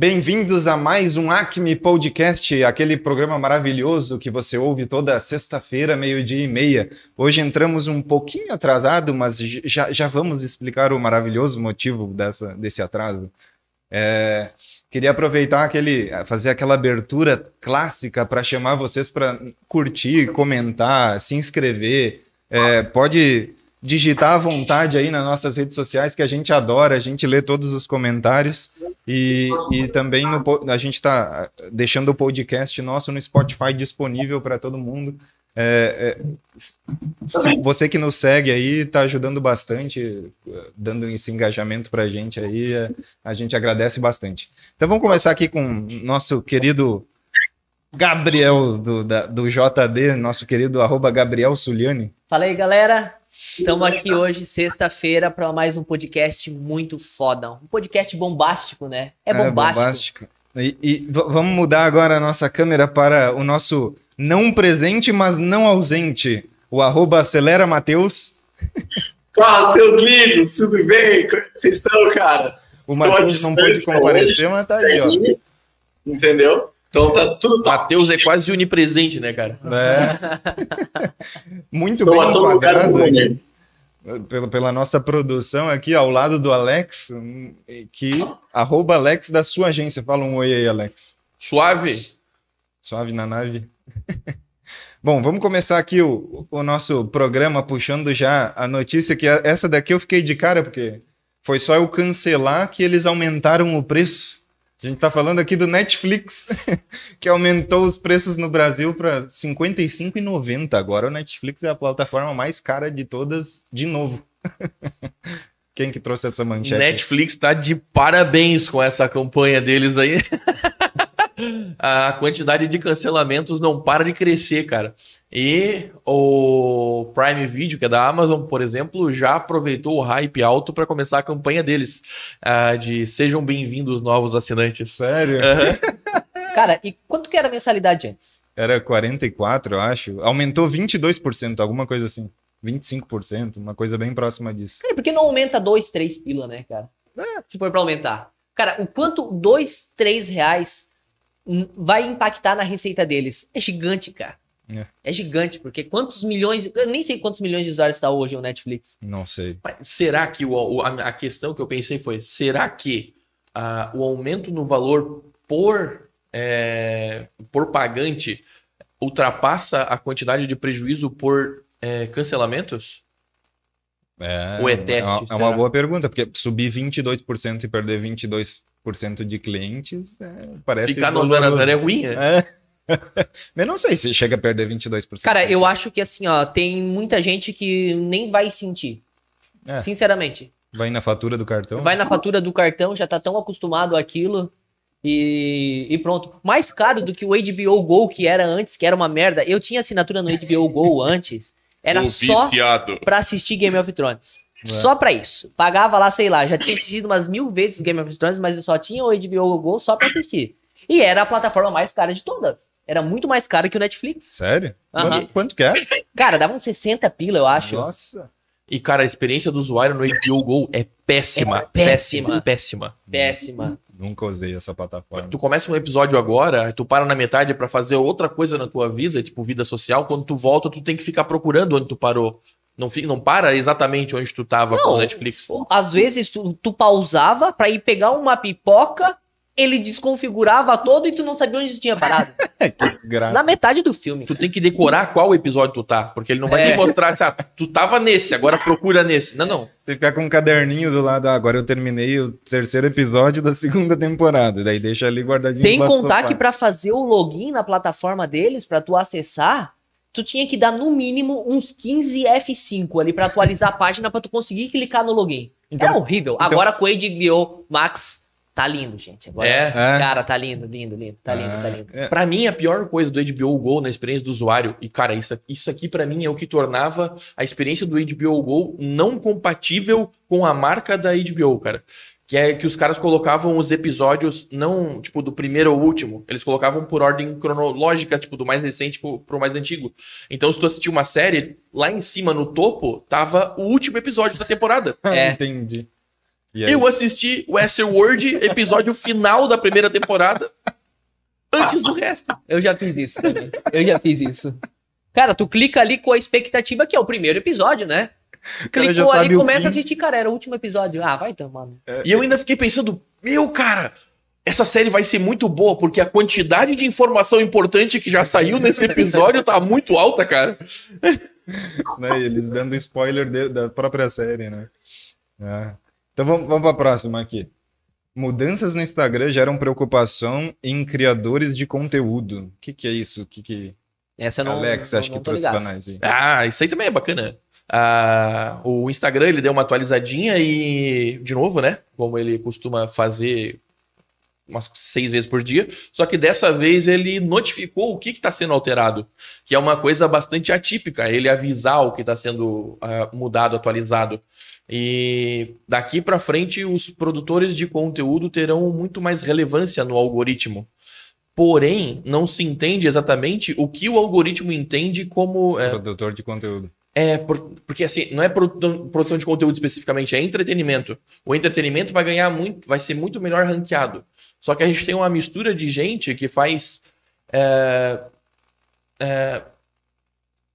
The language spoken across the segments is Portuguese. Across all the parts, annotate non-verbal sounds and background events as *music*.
Bem-vindos a mais um Acme Podcast, aquele programa maravilhoso que você ouve toda sexta-feira, meio-dia e meia. Hoje entramos um pouquinho atrasado, mas já, já vamos explicar o maravilhoso motivo dessa, desse atraso. É, queria aproveitar aquele, fazer aquela abertura clássica para chamar vocês para curtir, comentar, se inscrever. É, pode digitar à vontade aí nas nossas redes sociais, que a gente adora, a gente lê todos os comentários. E, e também no, a gente está deixando o podcast nosso no Spotify disponível para todo mundo. É, é, você que nos segue aí está ajudando bastante, dando esse engajamento para a gente aí, é, a gente agradece bastante. Então vamos começar aqui com nosso querido Gabriel do, da, do JD, nosso querido arroba Gabriel Suliani. Fala aí, galera. Estamos aqui hoje, sexta-feira, para mais um podcast muito foda. Um podcast bombástico, né? É bombástico. É bombástico. E, e vamos mudar agora a nossa câmera para o nosso não presente, mas não ausente. O arroba acelera Mateus. Fala, seus lindos, tudo bem? Como é vocês estão, cara? O Matheus não pôde comparecer, hoje, mas tá aí, ó. Entendeu? Então tá tudo. Matheus é quase onipresente, né, cara? É. *laughs* Muito Estou bem enquadrado aqui, pela, pela nossa produção aqui, ao lado do Alex, que arroba Alex da sua agência. Fala um oi aí, Alex. Suave? Suave na nave. *laughs* Bom, vamos começar aqui o, o nosso programa puxando já a notícia que essa daqui eu fiquei de cara porque foi só eu cancelar que eles aumentaram o preço a gente está falando aqui do Netflix, *laughs* que aumentou os preços no Brasil para R$ 55,90. Agora o Netflix é a plataforma mais cara de todas, de novo. *laughs* Quem que trouxe essa manchete? Netflix está de parabéns com essa campanha deles aí. *laughs* a quantidade de cancelamentos não para de crescer, cara. E o Prime Video, que é da Amazon, por exemplo, já aproveitou o hype alto para começar a campanha deles uh, de sejam bem-vindos novos assinantes. Sério? Uhum. *laughs* cara, e quanto que era a mensalidade antes? Era 44, eu acho. Aumentou 22%, alguma coisa assim. 25%, uma coisa bem próxima disso. Cara, por que não aumenta 2, 3 pila, né, cara? É. Se for para aumentar. Cara, o quanto 2, 3 reais vai impactar na receita deles. É gigante, cara. É. é. gigante, porque quantos milhões. Eu nem sei quantos milhões de usuários está hoje o Netflix. Não sei. Será que o, o a, questão que eu pensei foi: será que uh, o aumento no valor por, é, por pagante ultrapassa a quantidade de prejuízo por é, cancelamentos? É, Ou é, é, uma, é uma boa pergunta, porque subir 22% e perder 22% de clientes, é, parece... Ficar no 0 a 0 é ruim, né? É. *laughs* Mas não sei se chega a perder 22%. Cara, eu acho que assim, ó, tem muita gente que nem vai sentir. É. Sinceramente. Vai na fatura do cartão? Vai na fatura do cartão, já tá tão acostumado àquilo. E, e pronto. Mais caro do que o HBO Go que era antes, que era uma merda. Eu tinha assinatura no HBO Go antes. Era só pra assistir Game of Thrones. É. Só pra isso. Pagava lá, sei lá, já tinha assistido umas mil vezes Game of Thrones, mas eu só tinha o HBO Go só pra assistir. E era a plataforma mais cara de todas. Era muito mais cara que o Netflix. Sério? Uhum. Quanto que é? Cara, dava uns 60 pila, eu acho. Nossa. E, cara, a experiência do usuário no HBO Go é péssima. É péssima. Péssima. Péssima. Nunca usei essa plataforma. Tu começa um episódio agora, tu para na metade para fazer outra coisa na tua vida, tipo vida social. Quando tu volta, tu tem que ficar procurando onde tu parou. Não, fica, não para exatamente onde tu tava não, com o Netflix. Às vezes tu, tu pausava para ir pegar uma pipoca, ele desconfigurava todo e tu não sabia onde tu tinha parado. *laughs* Na metade do filme. Tu tem que decorar qual episódio tu tá, porque ele não vai é. nem mostrar, sabe, tu tava nesse, agora procura nesse. Não, não. Você ficar com um caderninho do lado, ah, agora eu terminei o terceiro episódio da segunda temporada, daí deixa ali guardadinho. Sem contar que para fazer o login na plataforma deles, para tu acessar, tu tinha que dar no mínimo uns 15 F5 ali para atualizar a página para tu conseguir clicar no login. Então, é horrível. Então... Agora com o HBO Max tá lindo, gente. Agora, é. Cara, tá lindo, lindo, lindo. Tá lindo, tá lindo. É. Pra mim, a pior coisa do HBO Go na experiência do usuário, e cara, isso, isso aqui para mim é o que tornava a experiência do HBO Go não compatível com a marca da HBO, cara que é que os caras colocavam os episódios não, tipo, do primeiro ao último. Eles colocavam por ordem cronológica, tipo, do mais recente pro, pro mais antigo. Então, se tu assistiu uma série, lá em cima, no topo, tava o último episódio da temporada. *laughs* é. Entendi. Eu assisti o Westworld, episódio final da primeira temporada, antes do resto. Eu já fiz isso também. Eu já fiz isso. Cara, tu clica ali com a expectativa que é o primeiro episódio, né? Clicou ali e começa a assistir, cara, era o último episódio. Ah, vai então, mano. É, e eu ainda fiquei pensando, meu, cara, essa série vai ser muito boa, porque a quantidade de informação importante que já saiu nesse episódio tá muito alta, cara. *laughs* né, eles dando spoiler de, da própria série, né? É. Então vamos, vamos para a próxima aqui. Mudanças no Instagram geram preocupação em criadores de conteúdo. O que, que é isso? O que, que... Essa não, Alex, não, acho que trouxe para nós aí. Ah, isso aí também é bacana. Ah, o Instagram ele deu uma atualizadinha e, de novo, né? Como ele costuma fazer umas seis vezes por dia. Só que dessa vez ele notificou o que está sendo alterado, que é uma coisa bastante atípica. Ele avisar o que está sendo uh, mudado, atualizado. E daqui para frente os produtores de conteúdo terão muito mais relevância no algoritmo. Porém, não se entende exatamente o que o algoritmo entende como. É, Produtor de conteúdo. É, por, porque assim, não é produção de conteúdo especificamente, é entretenimento. O entretenimento vai ganhar muito, vai ser muito melhor ranqueado. Só que a gente tem uma mistura de gente que faz. É, é,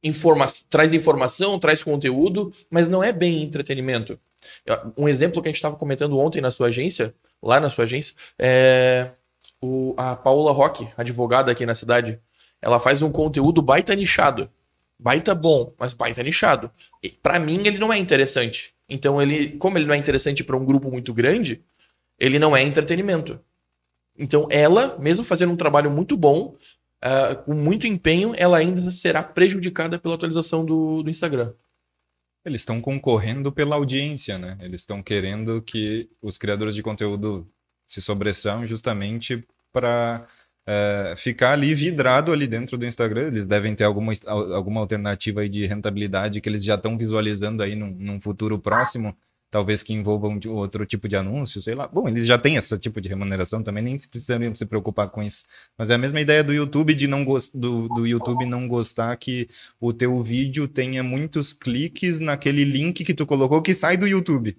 informa traz informação, traz conteúdo, mas não é bem entretenimento. Um exemplo que a gente estava comentando ontem na sua agência, lá na sua agência, é o, a Paula Roque, advogada aqui na cidade, ela faz um conteúdo baita nichado. Baita bom, mas baita nichado. Para mim, ele não é interessante. Então, ele, como ele não é interessante para um grupo muito grande, ele não é entretenimento. Então, ela, mesmo fazendo um trabalho muito bom, uh, com muito empenho, ela ainda será prejudicada pela atualização do, do Instagram. Eles estão concorrendo pela audiência, né? Eles estão querendo que os criadores de conteúdo se sobressaiam justamente para é, ficar ali vidrado ali dentro do Instagram. Eles devem ter alguma, alguma alternativa aí de rentabilidade que eles já estão visualizando aí num, num futuro próximo, talvez que envolva um, outro tipo de anúncio, sei lá. Bom, eles já têm esse tipo de remuneração também, nem precisariam se preocupar com isso. Mas é a mesma ideia do YouTube de não do, do YouTube não gostar que o teu vídeo tenha muitos cliques naquele link que tu colocou que sai do YouTube.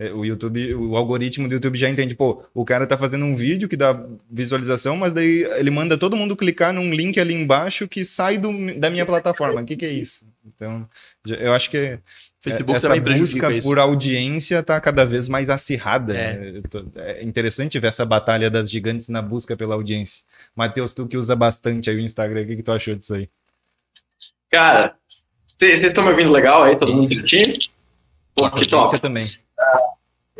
É, o YouTube, o algoritmo do YouTube já entende, pô, o cara tá fazendo um vídeo que dá visualização, mas daí ele manda todo mundo clicar num link ali embaixo que sai do, da minha plataforma. O que, que é isso? Então, eu acho que é, Facebook essa busca por audiência tá cada vez mais acirrada. É. é. interessante ver essa batalha das gigantes na busca pela audiência. Matheus, tu que usa bastante aí o Instagram, o que, que tu achou disso aí? Cara, vocês estão me ouvindo legal aí? Todo mundo sentindo? Nossa, top. também.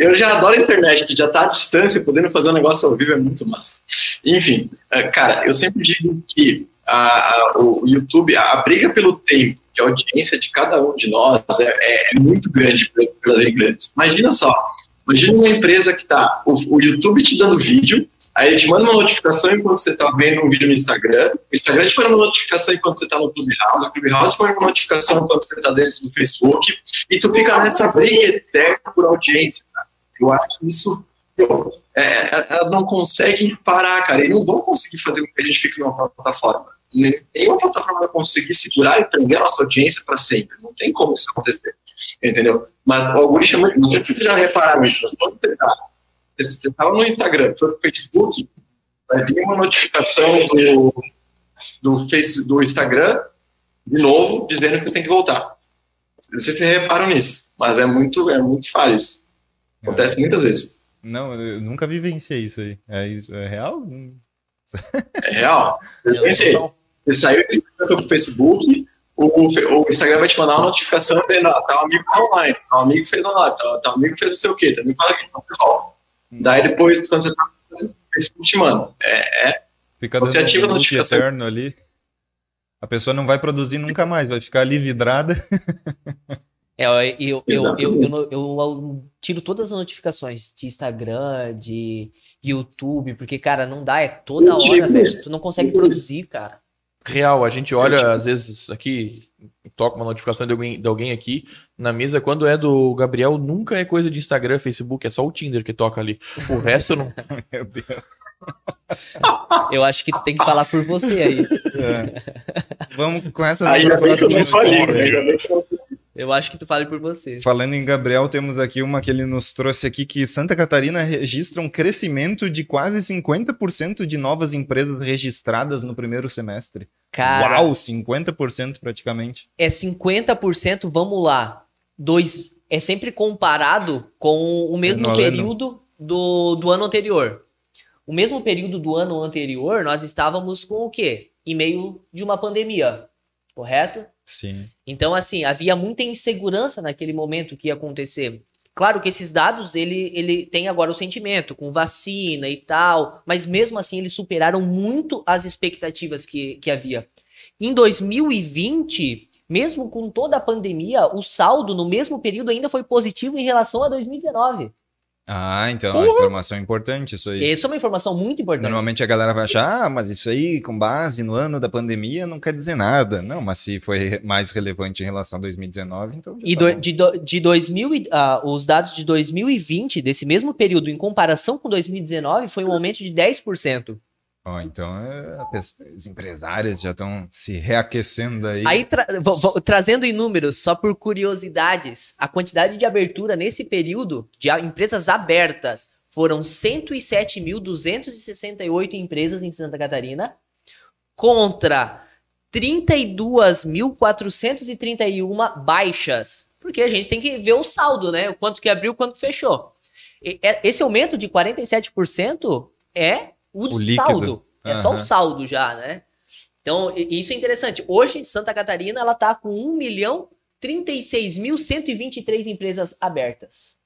Eu já adoro a internet, que já está à distância, podendo fazer um negócio ao vivo é muito massa. Enfim, é, cara, eu sempre digo que a, a, o YouTube, a, a, briga pelo tempo, a audiência de cada um de nós é, é, é muito grande pelas grandes. Imagina só, imagina uma empresa que está, o, o, YouTube te dando vídeo, aí ele te manda uma notificação enquanto você está vendo um vídeo no Instagram, o Instagram te manda uma notificação enquanto você está no Clubhouse, o Clubhouse te manda uma notificação enquanto você está dentro do Facebook, e tu fica nessa briga eterna por audiência. Eu acho que isso é, elas não conseguem parar, cara, e não vão conseguir fazer com que a gente fique numa plataforma. Nenhuma plataforma vai conseguir segurar e prender a nossa audiência para sempre. Não tem como isso acontecer. Entendeu? Mas o algoritmo, não sei se vocês já repararam isso, mas você está você estava no Instagram, foi no Facebook, vai vir uma notificação do, do, face, do Instagram, de novo, dizendo que você tem que voltar. Vocês reparam nisso, mas é muito, é muito falho isso. Acontece muitas vezes. Não, eu nunca vivenciei isso aí. É, isso, é real? É real. Eu pensei, você saiu do Facebook, o, o, Instagram vai te mandar uma notificação dizendo, ah, tá um amigo tá online, tá um amigo fez online, tá, tá um amigo fez não sei o quê, fala aqui, então resolve. Daí depois, quando você tá no Facebook, te manda. É, é. Fica você ativa a notificação. Ali. A pessoa não vai produzir nunca mais, vai ficar ali vidrada. *laughs* É, eu, eu, eu, eu, eu, tiro todas as notificações de Instagram, de YouTube, porque, cara, não dá, é toda hora, velho. Tu não consegue produzir, cara. Real, a gente olha, às vezes, aqui, toca uma notificação de alguém, de alguém aqui na mesa, quando é do Gabriel, nunca é coisa de Instagram, Facebook, é só o Tinder que toca ali. O resto não. *laughs* Meu Deus. Eu acho que tu tem que falar por você aí. É. *laughs* Vamos com essa. Aí já bem que eu não falei, né? Eu acho que tu fale por você. Falando em Gabriel, temos aqui uma que ele nos trouxe aqui que Santa Catarina registra um crescimento de quase 50% de novas empresas registradas no primeiro semestre. Cara, Uau, 50% praticamente. É 50%, vamos lá. Dois, é sempre comparado com o mesmo período do, do ano anterior. O mesmo período do ano anterior, nós estávamos com o quê? Em meio de uma pandemia, correto? Sim. Então, assim, havia muita insegurança naquele momento que ia acontecer. Claro que esses dados, ele, ele tem agora o sentimento, com vacina e tal, mas mesmo assim eles superaram muito as expectativas que, que havia. Em 2020, mesmo com toda a pandemia, o saldo no mesmo período ainda foi positivo em relação a 2019. Ah, então é uma informação importante isso aí. Essa é uma informação muito importante. Normalmente a galera vai achar, ah, mas isso aí, com base no ano da pandemia, não quer dizer nada. Não, mas se foi mais relevante em relação a 2019, então. E tá do- de, de 2000, e- ah, os dados de 2020, desse mesmo período, em comparação com 2019, foi um aumento de 10%. Ó, então é, os empresários já estão se reaquecendo aí. Aí, tra- vo- vo- trazendo em números, só por curiosidades, a quantidade de abertura nesse período de empresas abertas foram 107.268 empresas em Santa Catarina, contra 32.431 baixas. Porque a gente tem que ver o saldo, né? O quanto que abriu, o quanto fechou. E- é- Esse aumento de 47% é o, O saldo. É só o saldo já, né? Então, isso é interessante. Hoje, Santa Catarina, ela tá com 1 milhão 36.123 empresas abertas.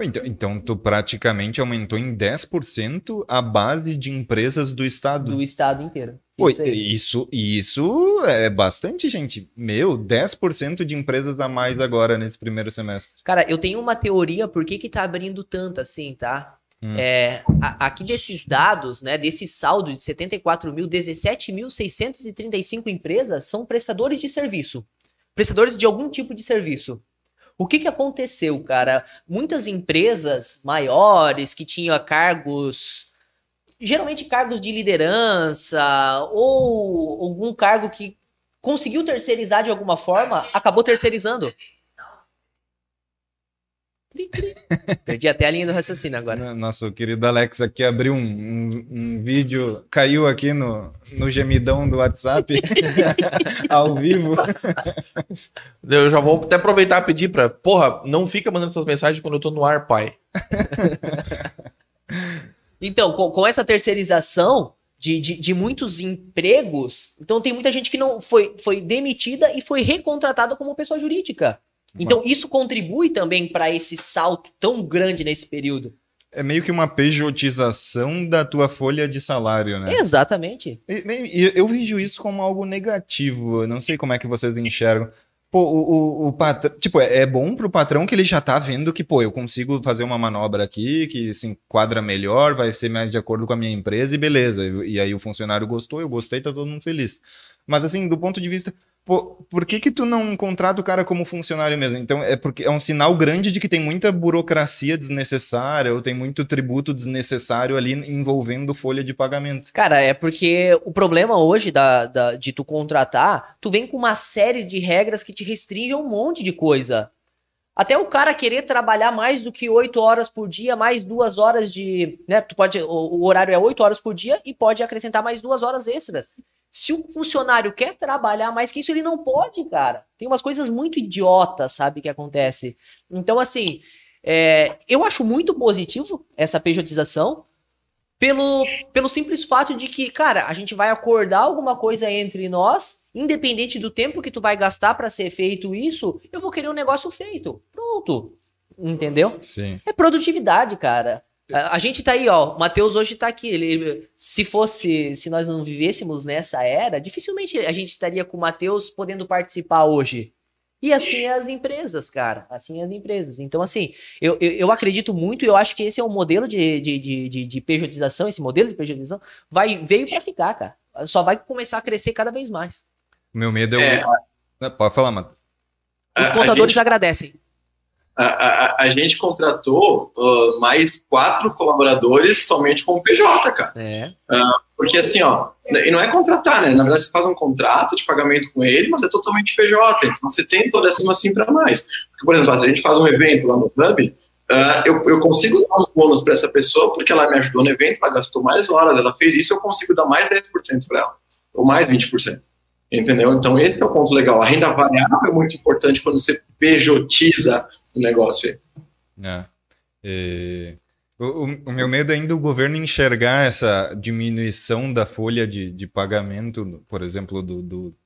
Então, então tu praticamente aumentou em 10% a base de empresas do estado. do estado inteiro. Pô, Isso isso, isso é bastante, gente. Meu, 10% de empresas a mais agora nesse primeiro semestre. Cara, eu tenho uma teoria por que que tá abrindo tanto assim, tá? Hum. É, a- aqui desses dados, né, desse saldo de 74 mil, 17.635 empresas são prestadores de serviço. Prestadores de algum tipo de serviço. O que que aconteceu, cara? Muitas empresas maiores que tinham cargos, geralmente cargos de liderança ou algum cargo que conseguiu terceirizar de alguma forma, acabou terceirizando. Cri, *laughs* cri. Perdi até a linha do raciocínio agora. Nosso querido Alex aqui abriu um, um- um vídeo, caiu aqui no, no gemidão do WhatsApp, *laughs* ao vivo. Eu já vou até aproveitar e pedir pra. Porra, não fica mandando essas mensagens quando eu tô no ar, pai. Então, com, com essa terceirização de, de, de muitos empregos, então tem muita gente que não foi, foi demitida e foi recontratada como pessoa jurídica. Então, isso contribui também para esse salto tão grande nesse período. É meio que uma pejotização da tua folha de salário, né? Exatamente. E- e- Eu vejo isso como algo negativo. Eu não sei como é que vocês enxergam. Pô, o, o, o patrão. Tipo, é, é bom pro patrão que ele já tá vendo que, pô, eu consigo fazer uma manobra aqui que se enquadra melhor, vai ser mais de acordo com a minha empresa e beleza. E, e aí o funcionário gostou, eu gostei, tá todo mundo feliz. Mas assim, do ponto de vista. Pô, por que que tu não contrata o cara como funcionário mesmo? Então, é porque é um sinal grande de que tem muita burocracia desnecessária ou tem muito tributo desnecessário ali envolvendo folha de pagamento. Cara, é porque o problema hoje da, da- de tu contratar, tu vem com uma série de regras que te restringem um monte de coisa. Até o cara querer trabalhar mais do que oito horas por dia, mais duas horas de. Né, tu pode, o, o horário é oito horas por dia e pode acrescentar mais duas horas extras. Se o funcionário quer trabalhar mais que isso, ele não pode, cara. Tem umas coisas muito idiotas, sabe, que acontece. Então, assim, é, eu acho muito positivo essa pejotização, pelo, pelo simples fato de que, cara, a gente vai acordar alguma coisa entre nós, independente do tempo que tu vai gastar para ser feito isso, eu vou querer um negócio feito. Pronto. Entendeu? Sim. É produtividade, cara. A, gente tá aí, ó. O Matheus hoje tá aqui. Ele, se fosse, se nós não vivêssemos nessa era, dificilmente a gente estaria com o Matheus podendo participar hoje. E assim é as empresas, cara. Assim é as empresas. Então, assim, eu, eu, eu acredito muito e eu acho que esse é um modelo de, de, de, de, de pejotização, esse modelo de pejotização vai, veio para ficar, cara. Só vai começar a crescer cada vez mais. O meu medo é. o- É. Pode falar, Matheus. A- Os contadores gente- agradecem. A, a- a gente contratou ah, mais quatro colaboradores somente com o PJ, cara. É. Porque assim, ó, e não é contratar, né? Na verdade, você faz um contrato de pagamento com ele, mas é totalmente PJ. Então você tem toda essa assim para mais. Porque, por exemplo, se a gente faz um evento lá no clube, uh, eu, eu consigo dar um bônus para essa pessoa porque ela me ajudou no evento, ela gastou mais horas, ela fez isso, eu consigo dar mais 10% para ela, ou mais 20%. Entendeu? Então, esse é o ponto legal. A renda variável é muito importante quando você pejotiza o negócio. É. E... O, o, meu medo é ainda o governo enxergar essa diminuição da folha de, de pagamento, por exemplo, do, do,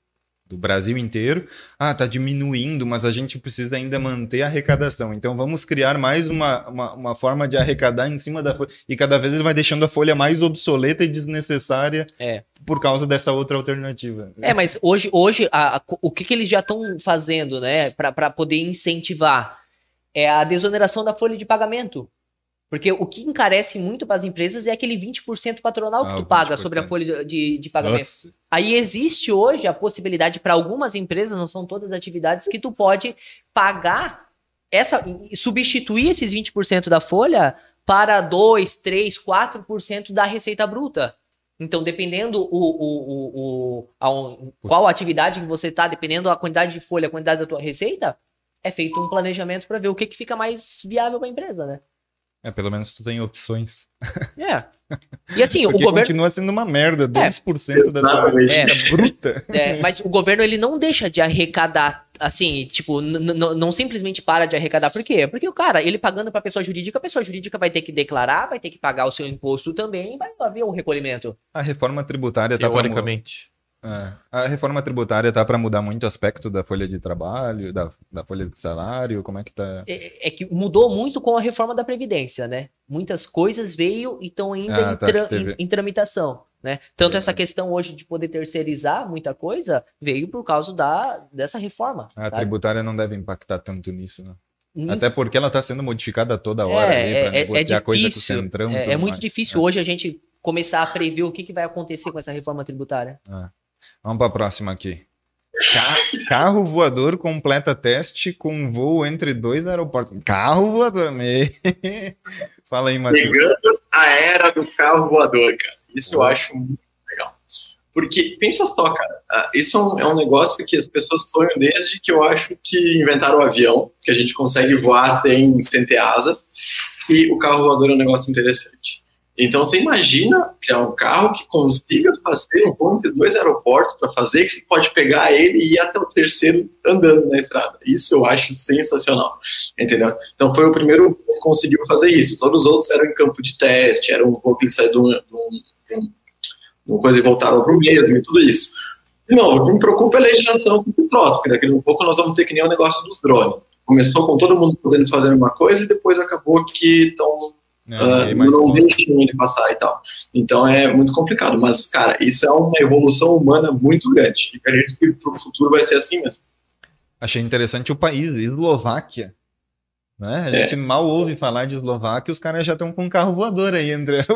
do Brasil inteiro. Ah, está diminuindo, mas a gente precisa ainda manter a arrecadação. Então vamos criar mais uma, uma, uma, forma de arrecadar em cima da folha. E cada vez ele vai deixando a folha mais obsoleta e desnecessária é. por causa dessa outra alternativa. É, mas hoje, hoje a, a, o que, que eles já estão fazendo né, para poder incentivar? É a desoneração da folha de pagamento. Porque o que encarece muito para as empresas é aquele 20% patronal que ah, tu paga 20%. sobre a folha de, de pagamento. Nossa. Aí existe hoje a possibilidade para algumas empresas, não são todas as atividades, que tu pode pagar essa, substituir esses 20% da folha para 2, 3, 4% da receita bruta. Então, dependendo o, o, o, o qual atividade que você está, dependendo da quantidade de folha, a quantidade da tua receita, é feito um planejamento para ver o que, que fica mais viável para a empresa, né? É, pelo menos tu tem opções. É. E assim, *laughs* o governo. continua sendo uma merda, 2% é. da tua é. bruta. *laughs* É, mas o governo ele não deixa de arrecadar, assim, tipo, não simplesmente para de arrecadar. Por quê? Porque o cara, ele pagando para pessoa jurídica, a pessoa jurídica vai ter que declarar, vai ter que pagar o seu imposto também, vai haver o um recolhimento. A reforma tributária tá Teoricamente. É. A reforma tributária tá para mudar muito o aspecto da folha de trabalho, da, da folha de salário, como é que tá? É, é, que mudou muito com a reforma da Previdência, né? Muitas coisas veio e estão ainda ah, em, tá, tra teve... em, em, tramitação, né? Tanto é. essa questão hoje de poder terceirizar muita coisa veio por causa da, dessa reforma. A sabe? tributária não deve impactar tanto nisso, né? Até porque ela está sendo modificada toda hora é, para é, é negociar é coisa com o Centrão. É, é muito mais. difícil hoje a gente começar a prever o que, que vai acontecer com essa reforma tributária. Ah. Vamos para a próxima aqui. Carro voador completa teste com voo entre dois aeroportos. Carro voador, me... *laughs* Fala aí, Matheus. Chegamos à era do carro voador, cara. Isso eu acho muito legal. Porque, pensa só, cara, isso é um, é um, negócio que as pessoas sonham desde que eu acho que inventaram o avião, que a gente consegue voar sem, sem ter asas, e o carro voador é um negócio interessante. Então, você imagina criar um carro que consiga fazer um ponto entre dois aeroportos para fazer, que você pode pegar ele e ir até o terceiro andando na estrada. Isso eu acho sensacional, entendeu? Então, foi o primeiro que conseguiu fazer isso. Todos os outros eram em campo de teste, eram um pouco que saiu de, um, de, uma coisa e voltaram para o mesmo e tudo isso. Não, o que me preocupa é a legislação do troço, porque daqui a pouco nós vamos ter que nem o negócio dos drones. Começou com todo mundo podendo fazer uma coisa e depois acabou que estão não, uh, não deixam ele passar e tal. Então é muito complicado. Mas, cara, isso é uma evolução humana muito grande. E acredito que para o futuro vai ser assim mesmo. Achei interessante o país, Eslováquia. Né? A é. gente mal ouve falar de Eslováquia, os caras já estão com um carro voador aí, André. *laughs*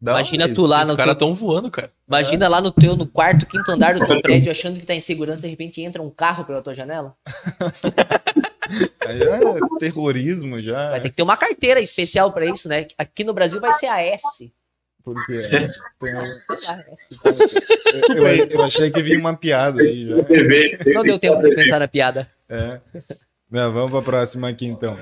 Imagina tu lá no. Os caras estão voando, cara. Imagina é. lá no teu, no quarto, quinto andar do teu *laughs* prédio, achando que tá em segurança, de repente entra um carro pela tua janela. *laughs* Aí é terrorismo já. Vai ter que ter uma carteira especial para isso, né? Aqui no Brasil vai ser a S. Por quê? Eu, eu, eu, achei que vinha uma piada aí já. Não deu tempo de pensar na piada. É. Não, vamos para a próxima aqui então.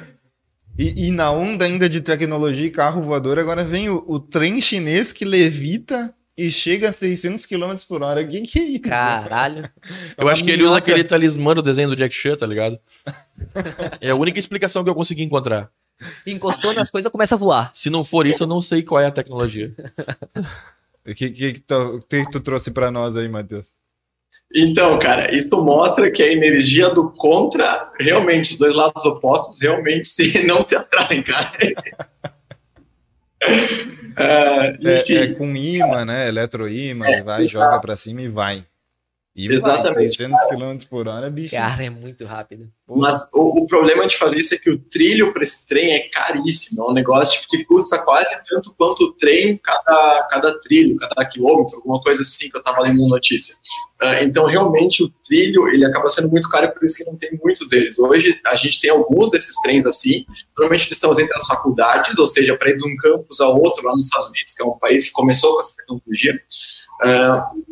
E, e, na onda ainda de tecnologia e carro voador, agora vem o, o trem chinês que levita e chega a 600 km por hora. O que, que é isso? Caralho. *laughs* Eu acho que ele usa aquele talismã do desenho do Jack Chan, tá ligado? é a única explicação que eu consegui encontrar. Encostou nas coisas, começa a voar. Se não for isso, eu não sei qual é a tecnologia. O que, que, que, tu, que tu trouxe para nós aí, Matheus? Então, cara, isso mostra que a energia do contra, realmente, os dois lados opostos, realmente *laughs* se, não se atraem, cara. *laughs* é, é, é, com imã, né? Eletroímã, é, vai, joga para cima e vai. E Exatamente. 600 km por hora, bicho. Cara, é muito rápido. Mas o, o, problema de fazer isso é que o trilho para esse trem é caríssimo. É um negócio tipo, que custa quase tanto quanto o trem cada, cada trilho, cada quilômetro, alguma coisa assim que eu estava lendo na notícia. Uh, então, realmente, o trilho ele acaba sendo muito caro, por isso que não tem muitos deles. Hoje, a gente tem alguns desses trens assim. Normalmente, eles estão entre as faculdades, ou seja, para ir de um campus a outro lá nos Estados Unidos, que é um país que começou com essa tecnologia. Uh,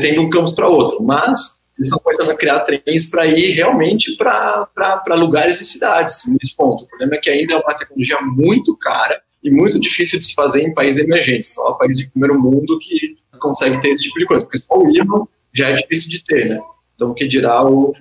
tendo um campus para outro, mas eles estão começando a criar trens para ir realmente para lugares e cidades nesse ponto. O problema é que ainda é uma tecnologia muito cara e muito difícil de se fazer em países emergentes, só países de primeiro mundo que consegue ter esse tipo de coisa, porque só o ímã já é difícil de ter, né? Então, o que dirá o.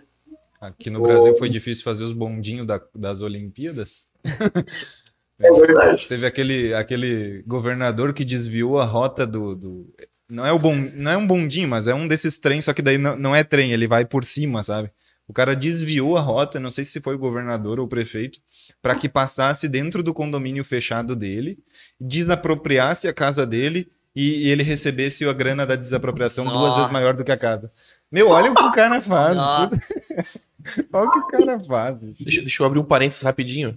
Aqui no o... Brasil foi difícil fazer os bondinhos da, das Olimpíadas. *laughs* É verdade. Teve aquele, aquele governador que desviou a rota do, do não é, o bom, não é um bondinho, mas é um desses trens, só que daí não, não é trem, ele vai por cima, sabe? O cara desviou a rota, não sei se foi o governador ou o prefeito, para que passasse dentro do condomínio fechado dele, desapropriasse a casa dele e, e ele recebesse a grana da desapropriação Nossa. duas vezes maior do que a casa. Meu, olha o que o cara faz. *laughs* olha o que o cara faz. Deixa, deixa eu abrir um parênteses rapidinho.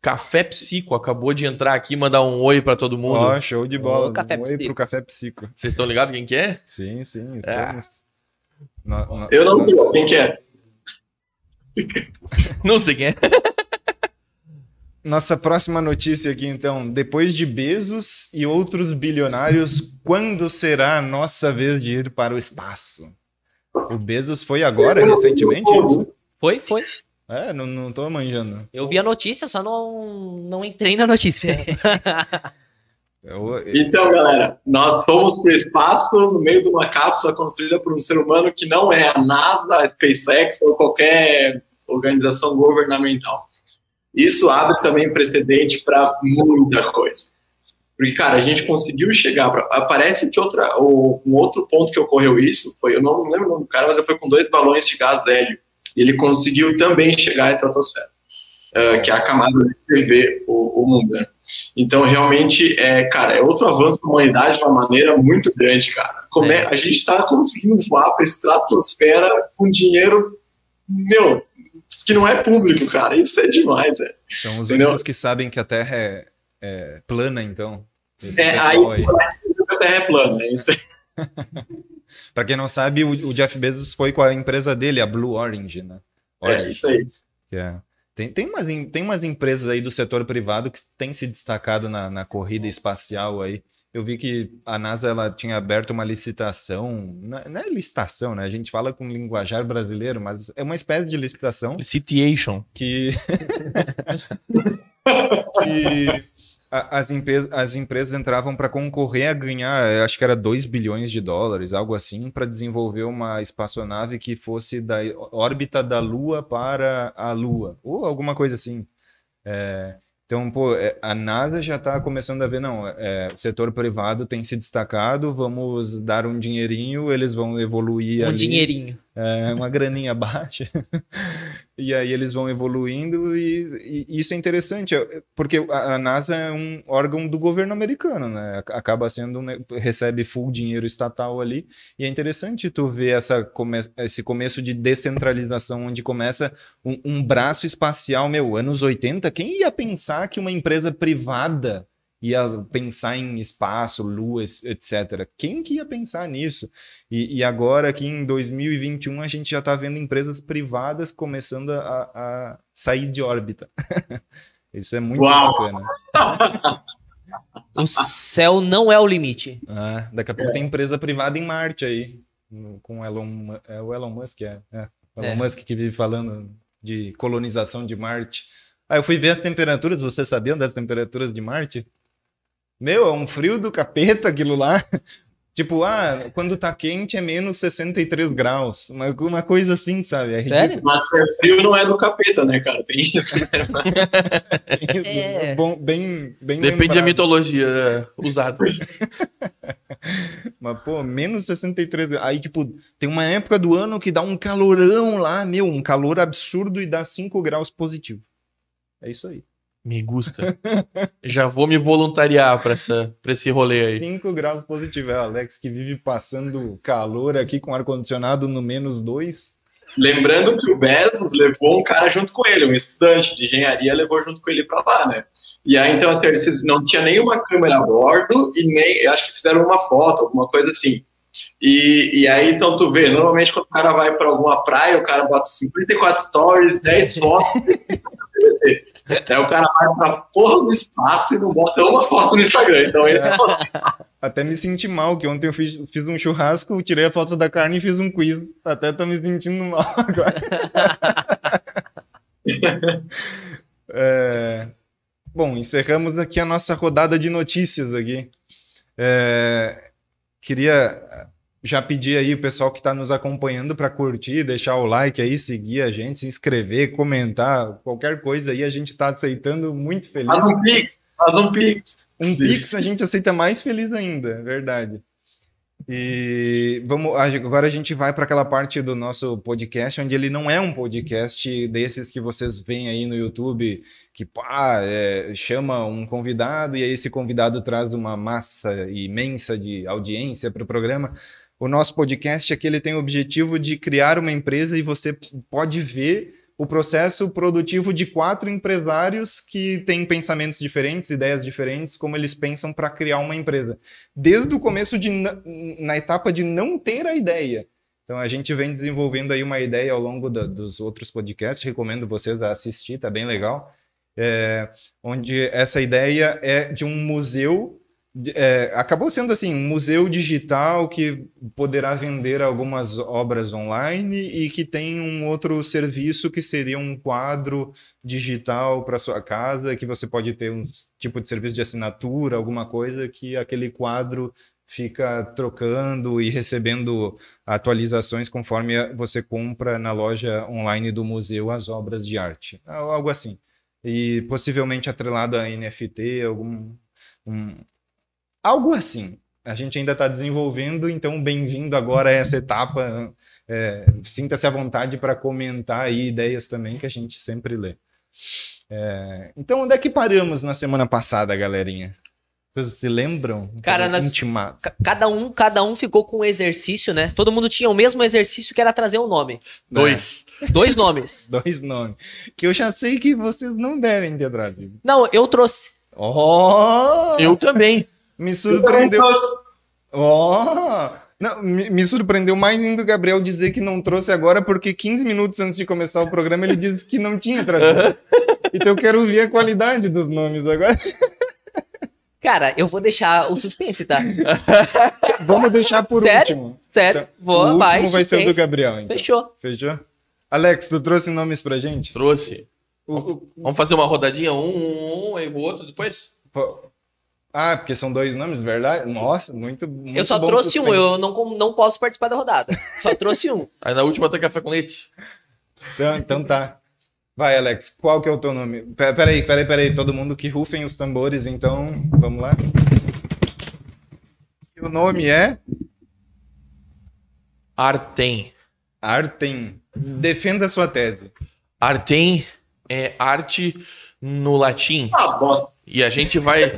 Café Psico acabou de entrar aqui mandar um oi para todo mundo. Ó, oh, show de bola. café um oi pro Café Psico. Vocês estão ligados quem que é? Sim, sim, é. estamos. É. No, no, Eu não sei quem que é. *laughs* não sei quem é. *laughs* Nossa próxima notícia aqui, então. Depois de Bezos e outros bilionários, quando será a nossa vez de ir para o espaço? O Bezos foi agora, recentemente? Foi, foi. É, não, não tô manjando. Eu vi a notícia, só não, não entrei na notícia. Eu, *laughs* eu... Então, galera, nós fomos para o espaço no meio de uma cápsula construída por um ser humano que não é a NASA, a SpaceX ou qualquer organização governamental. Isso abre também precedente para muita coisa. Porque, cara, a gente conseguiu chegar para. Parece que outra, um outro ponto que ocorreu isso foi, eu não lembro o nome do cara, mas eu fui com dois balões de gás hélio ele conseguiu também chegar à estratosfera, uh, que é a camada de TV o, o mundo. Né? Então, realmente, é, cara, é outro avanço para a humanidade de uma maneira muito grande, cara. Como é. é a gente está conseguindo voar para a estratosfera com dinheiro, meu, que não é público, cara. Isso é demais, é. São os únicos que sabem que a Terra é, é plana, então. é, aí, aí. a Terra é plana, é isso aí. *laughs* Para quem não sabe, o, o, Jeff Bezos foi com a empresa dele, a Blue Orange, né? Olha é isso aí. É. Tem, tem, umas, tem umas empresas aí do setor privado que têm se destacado na, na corrida espacial aí. Eu vi que a NASA ela tinha aberto uma licitação, não é licitação, né? A gente fala com linguajar brasileiro, mas é uma espécie de licitação. Licitation. Que. *laughs* que as, empresas, as empresas entravam para concorrer a ganhar, acho que era 2 bilhões de dólares, algo assim, para desenvolver uma espaçonave que fosse da órbita da Lua para a Lua, ou alguma coisa assim. É, então, pô, é, a NASA já está começando a ver, não, é, o setor privado tem se destacado, vamos dar um dinheirinho, eles vão evoluir um ali. dinheirinho. É, uma graninha baixa. *laughs* e aí eles vão evoluindo e, e, isso é interessante, é, porque a, NASA é um órgão do governo americano, né? Acaba sendo, recebe full dinheiro estatal ali, e é interessante tu ver essa, come, esse começo de descentralização, onde começa um, um braço espacial, meu, anos 80, quem ia pensar que uma empresa privada ia pensar em espaço, lua, etc. Quem que ia pensar nisso? E, e agora, aqui em 2021, a gente já está vendo empresas privadas começando a, a sair de órbita. *laughs* Isso é muito Uau. bacana. o céu não é o limite. Ah, daqui a pouco é. tem empresa privada em Marte aí, com Elon, é o Elon Musk, é, é. O Elon é. Musk que vive falando de colonização de Marte. Ah, eu fui ver as temperaturas, vocês sabiam das temperaturas de Marte? Meu, é um frio do capeta aquilo lá. *laughs* Tipo, ah, quando tá quente é menos 63 graus. Uma, uma coisa assim, sabe? É Sério? Mas é frio não é do capeta, né, cara? Tem isso, né? *laughs* Tem isso. É. Bom, bem, bem Depende lembrado. da mitologia usada. *laughs* Mas, pô, menos 63 graus. Aí, tipo, tem uma época do ano que dá um calorão lá, meu, um calor absurdo e dá 5 graus positivo. É isso aí. Me gusta. Já vou me voluntariar para esse rolê aí. 5 graus positivo. É o Alex que vive passando calor aqui com ar-condicionado no menos 2. Lembrando que o Bezos levou um cara junto com ele, um estudante de engenharia levou junto com ele para lá, né? E aí, então, assim, não tinha nenhuma câmera a bordo e nem, acho que fizeram uma foto, alguma coisa assim. E, e aí, então, tu vê, normalmente quando o cara vai para alguma praia, o cara bota 54 stories, 10 *laughs* fotos. Aí o cara vai pra porra do espaço e não bota uma foto no Instagram. Então, esse é. Até me senti mal, que ontem eu fiz, fiz um churrasco, tirei a foto da carne e fiz um quiz. Até tô me sentindo mal *laughs* agora. é... Bom, encerramos aqui a nossa rodada de notícias aqui. É... Queria já pedir aí o pessoal que está nos acompanhando para curtir, deixar o like aí, seguir a gente, se inscrever, comentar, qualquer coisa aí a gente está aceitando muito feliz. Faz um pix, faz um pix. Um Sim. pix a gente aceita mais feliz ainda, é verdade. E vamos agora a gente vai para aquela parte do nosso podcast onde ele não é um podcast desses que vocês veem aí no YouTube que pá, é, chama um convidado e aí esse convidado traz uma massa imensa de audiência para o programa. O nosso podcast aqui ele tem o objetivo de criar uma empresa e você pode ver o processo produtivo de quatro empresários que têm pensamentos diferentes, ideias diferentes, como eles pensam para criar uma empresa. Desde o começo de na etapa de não ter a ideia. Então a gente vem desenvolvendo aí uma ideia ao longo da, dos outros podcasts. Recomendo vocês a assistir, tá bem legal. É, onde essa ideia é de um museu é, acabou sendo assim um museu digital que poderá vender algumas obras online e que tem um outro serviço que seria um quadro digital para sua casa que você pode ter um tipo de serviço de assinatura alguma coisa que aquele quadro fica trocando e recebendo atualizações conforme você compra na loja online do museu as obras de arte. Algo assim. E possivelmente atrelado a NFT algum um, Algo assim. A gente ainda está desenvolvendo, então bem-vindo agora a essa etapa. É, Sinta-se à vontade para comentar aí ideias também que a gente sempre lê. É, então, onde é que paramos na semana passada, galerinha? Vocês se lembram? Cara, nós, cada um, cada um ficou com um exercício, né? Todo mundo tinha o mesmo exercício que era trazer um nome. Dois. É. Dois *laughs* nomes. *laughs* Dois nomes. Que eu já sei que vocês não devem ter trazido. Não, eu trouxe. Oh! Eu também. Me surpreendeu. Ó! Oh! Não, me, me, surpreendeu mais ainda o Gabriel dizer que não trouxe agora, porque 15 minutos antes de começar o programa ele disse que não tinha trazido. então eu quero ver a qualidade dos nomes agora. Cara, eu vou deixar o suspense, tá? Vamos deixar por Sério? último. Sério? Então, vou, o último vai, vai ser o do Gabriel, então. Fechou. Fechou? Alex, tu trouxe nomes pra gente? Trouxe. O, o... Vamos fazer uma rodadinha, um, um, um, e o outro depois? Ah, porque são dois nomes, verdade? Nossa, muito, muito Eu só trouxe suspense. um, eu não, não posso participar da rodada. Só trouxe um. *laughs* Aí na última tem café com leite. Então, então tá. Vai, Alex, qual que é o teu nome? Peraí, peraí, peraí, todo mundo que rufem os tambores, então, vamos lá. O nome é? Artem. Artem. Defenda a sua tese. Artem é arte no latim. Ah, bosta. E a gente vai.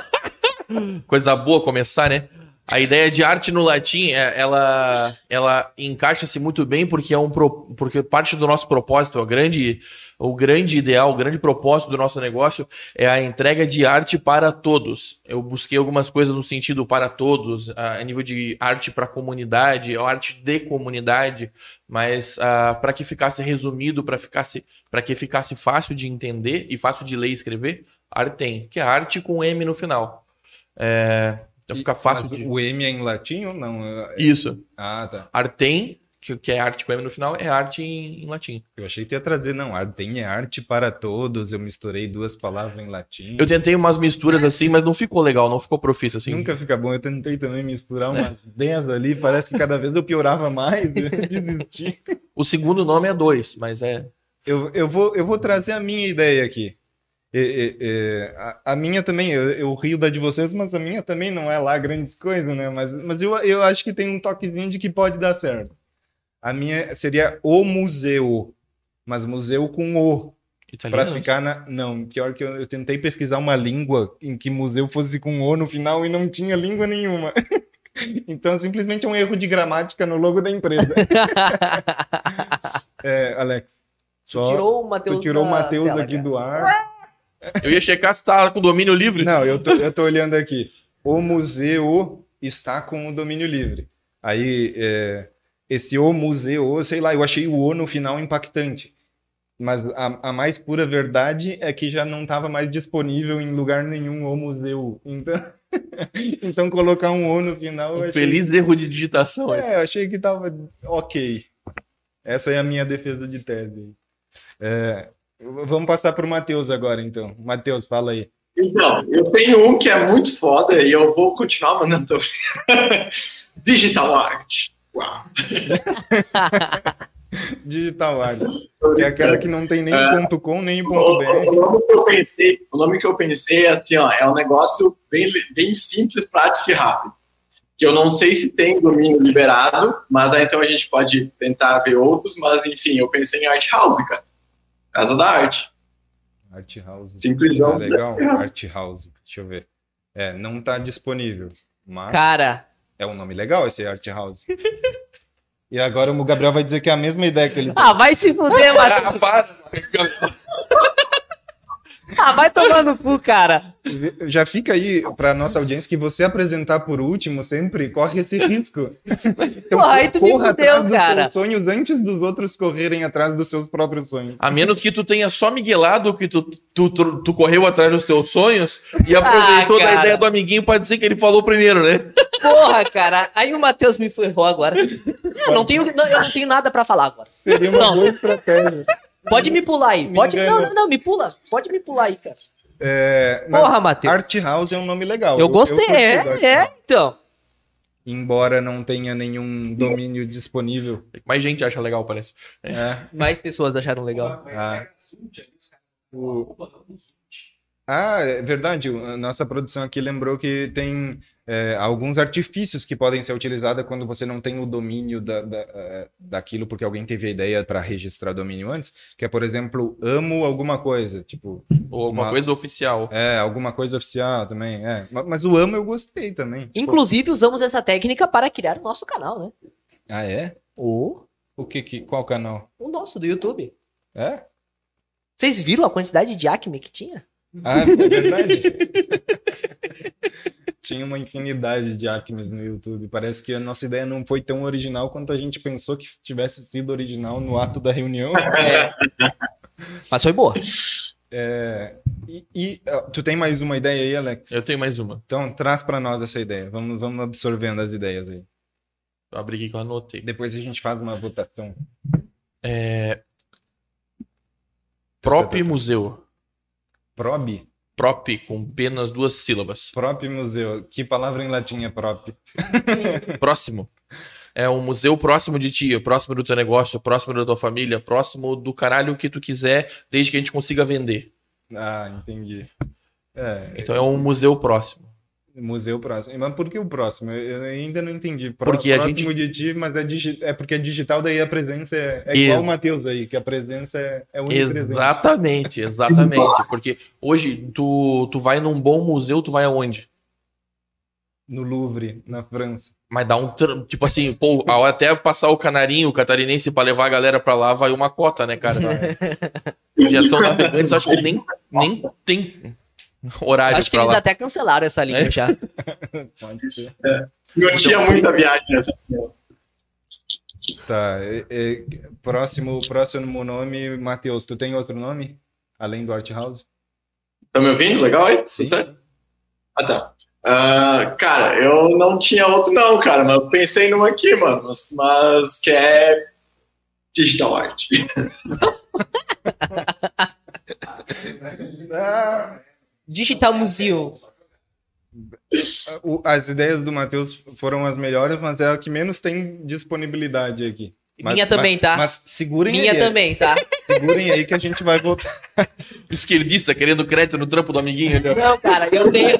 *laughs* Coisa boa começar, né? A ideia de arte no latim, é, ela, ela encaixa-se muito bem porque é um porque parte do nosso propósito, o grande, o grande ideal, o grande propósito do nosso negócio é a entrega de arte para todos. Eu busquei algumas coisas no sentido para todos, a nível de arte para a comunidade, arte de comunidade, mas para que ficasse resumido, para ficasse, para que ficasse fácil de entender e fácil de ler e escrever, Artem, que é arte com M no final. É, então fica fácil. De... O M é em latim ou não? Isso. Ah, tá. Artem, que, que é arte com M no final, é arte em, em, latim. Eu achei que ia trazer, não. Artem é arte para todos. Eu misturei duas palavras em latim. Eu tentei umas misturas assim, mas não ficou legal, não ficou profício assim. Nunca fica bom. Eu tentei também misturar umas 10 ali. Parece que cada vez eu piorava mais. *laughs* Eu desisti. O segundo nome é dois, mas é. Eu, eu, vou, eu vou trazer a minha ideia aqui. É, é, a, a, minha também, eu, eu, rio da de vocês, mas a minha também não é lá grandes coisas, né? Mas, mas eu, eu acho que tem um toquezinho de que pode dar certo. A minha seria o museu, mas museu com o. Para ficar na. Não, pior que eu, eu, tentei pesquisar uma língua em que museu fosse com O no final e não tinha língua nenhuma. *laughs* então, simplesmente é um erro de gramática no logo da empresa. *laughs* é, Alex. Só, tu tirou o Matheus, tirou o Matheus aqui cara. do ar. Eu ia checar se tá com domínio livre. Não, eu tô, eu tô olhando aqui. O museu está com o domínio livre. Aí, é, esse o museu, sei lá, eu achei o o no final impactante. Mas a, a mais pura verdade é que já não estava mais disponível em lugar nenhum o museu. Então, *laughs* então colocar um o no final. Um feliz erro de digitação. É, eu achei que estava ok. Essa é a minha defesa de tese. É, vamos passar para o Matheus agora, então. Matheus, fala aí. Então, eu tenho um que é muito foda e eu vou continuar mandando. *laughs* Digital Art. Uau. *laughs* Digital Art. Que é aquela que não tem nem é, ponto .com nem ponto .br. O, o, nome que eu pensei, o nome que eu pensei é assim, ó, é um negócio bem, bem simples, prático e rápido. Que eu não sei se tem domínio liberado, mas aí então a gente pode tentar ver outros, mas enfim, eu pensei em Art House, cara. Casa da Arte. Art House. Simplesão. É legal, Art House. Deixa eu ver. É, não tá disponível, mas... Cara... É um nome legal esse Art House. *laughs* E agora o Gabriel vai dizer que é a mesma ideia que ele. Ah, vai se fuder, mano. *laughs* Ah, vai tomar no cu, cara. Já fica aí pra nossa audiência que você apresentar por último sempre corre esse risco. *laughs* Então, Porra, aí tu corra fudeu, atrás dos seus sonhos antes dos outros correrem atrás dos seus próprios sonhos. A menos que tu tenha só miguelado que tu, tu, tu, tu correu atrás dos teus sonhos e aproveitou ah, da ideia do amiguinho pra dizer que ele falou primeiro, né? Porra, cara. Aí o Matheus me ferrou agora. Eu não tenho, não, eu não tenho nada pra falar agora. Seria uma não. boa estratégia. Pode me pular aí. Pode, não, não, não, me pula. Pode me pular aí, cara. É, Porra, Matheus. Art House é um nome legal. Eu gostei, eu, eu é, é, então. Embora não tenha nenhum domínio disponível. Mais gente acha legal, parece. É. *laughs* Mais pessoas acharam legal. Ah. O... Ah, é verdade. A nossa produção aqui lembrou que tem é, alguns artifícios que podem ser utilizados quando você não tem o domínio da, da, é, daquilo, porque alguém teve a ideia para registrar domínio antes, que é, por exemplo, amo alguma coisa, tipo... Ou alguma uma coisa oficial. É, alguma coisa oficial também, é. Mas o amo eu gostei também. Tipo Inclusive, usamos essa técnica para criar o nosso canal, né? Ah, é? O... O que, que qual canal? O nosso, do YouTube. É? Vocês viram a quantidade de Acme que tinha? Ah, é verdade. *laughs* tinha uma infinidade de acmes no YouTube. Parece que a nossa ideia não foi tão original quanto a gente pensou que tivesse sido original no ato da reunião. *laughs* É. Mas foi boa. É, e, e, tu tem mais uma ideia aí, Alex? Eu tenho mais uma. Então traz para nós essa ideia. Vamos, vamos absorvendo as ideias aí. Eu abri aqui que eu anotei. Depois a gente faz uma votação. É... Prop Museu. Prob? Prop, com apenas duas sílabas. Prop museu. Que palavra em latim é prop? *laughs* próximo. É um museu próximo de ti, próximo do teu negócio, próximo da tua família, próximo do caralho que tu quiser, desde que a gente consiga vender. Ah, entendi. É, então é um museu próximo. Museu próximo. Mas por que o próximo? Eu ainda não entendi. Pró porque próximo a gente... de ti, mas é, digi... é porque é digital, daí a presença é, é igual o Matheus aí, que a presença é, é Exatamente, exatamente. *laughs* porque hoje tu, tu vai num bom museu, tu vai aonde? No Louvre, na França. Mas dá um. Tipo assim, pô, até passar o canarinho, o catarinense, pra levar a galera pra lá, vai uma cota, né, cara? Já são navegantes, acho que nem, nem tem *laughs* horário Acho que eles lá. até cancelaram essa linha é? já. *laughs* Pode ser. É, não tinha muita viagem nessa Tá. E, e, próximo, próximo nome, Matheus, tu tem outro nome? Além do Art House? Tá me ouvindo? Legal aí? Sim. Ah, tá. Uh, cara, eu não tinha outro não, cara, mas eu pensei num aqui, mano, mas, mas que é digital art. *laughs* Digital Museum. As ideias do Matheus foram as melhores, mas é a que menos tem disponibilidade aqui. Mas, Minha também, mas, tá? Mas segurem Minha aí. Minha também, tá? Segurem aí que a gente vai voltar. *laughs* O esquerdista querendo crédito no trampo do amiguinho. Né? Não, cara, eu tenho.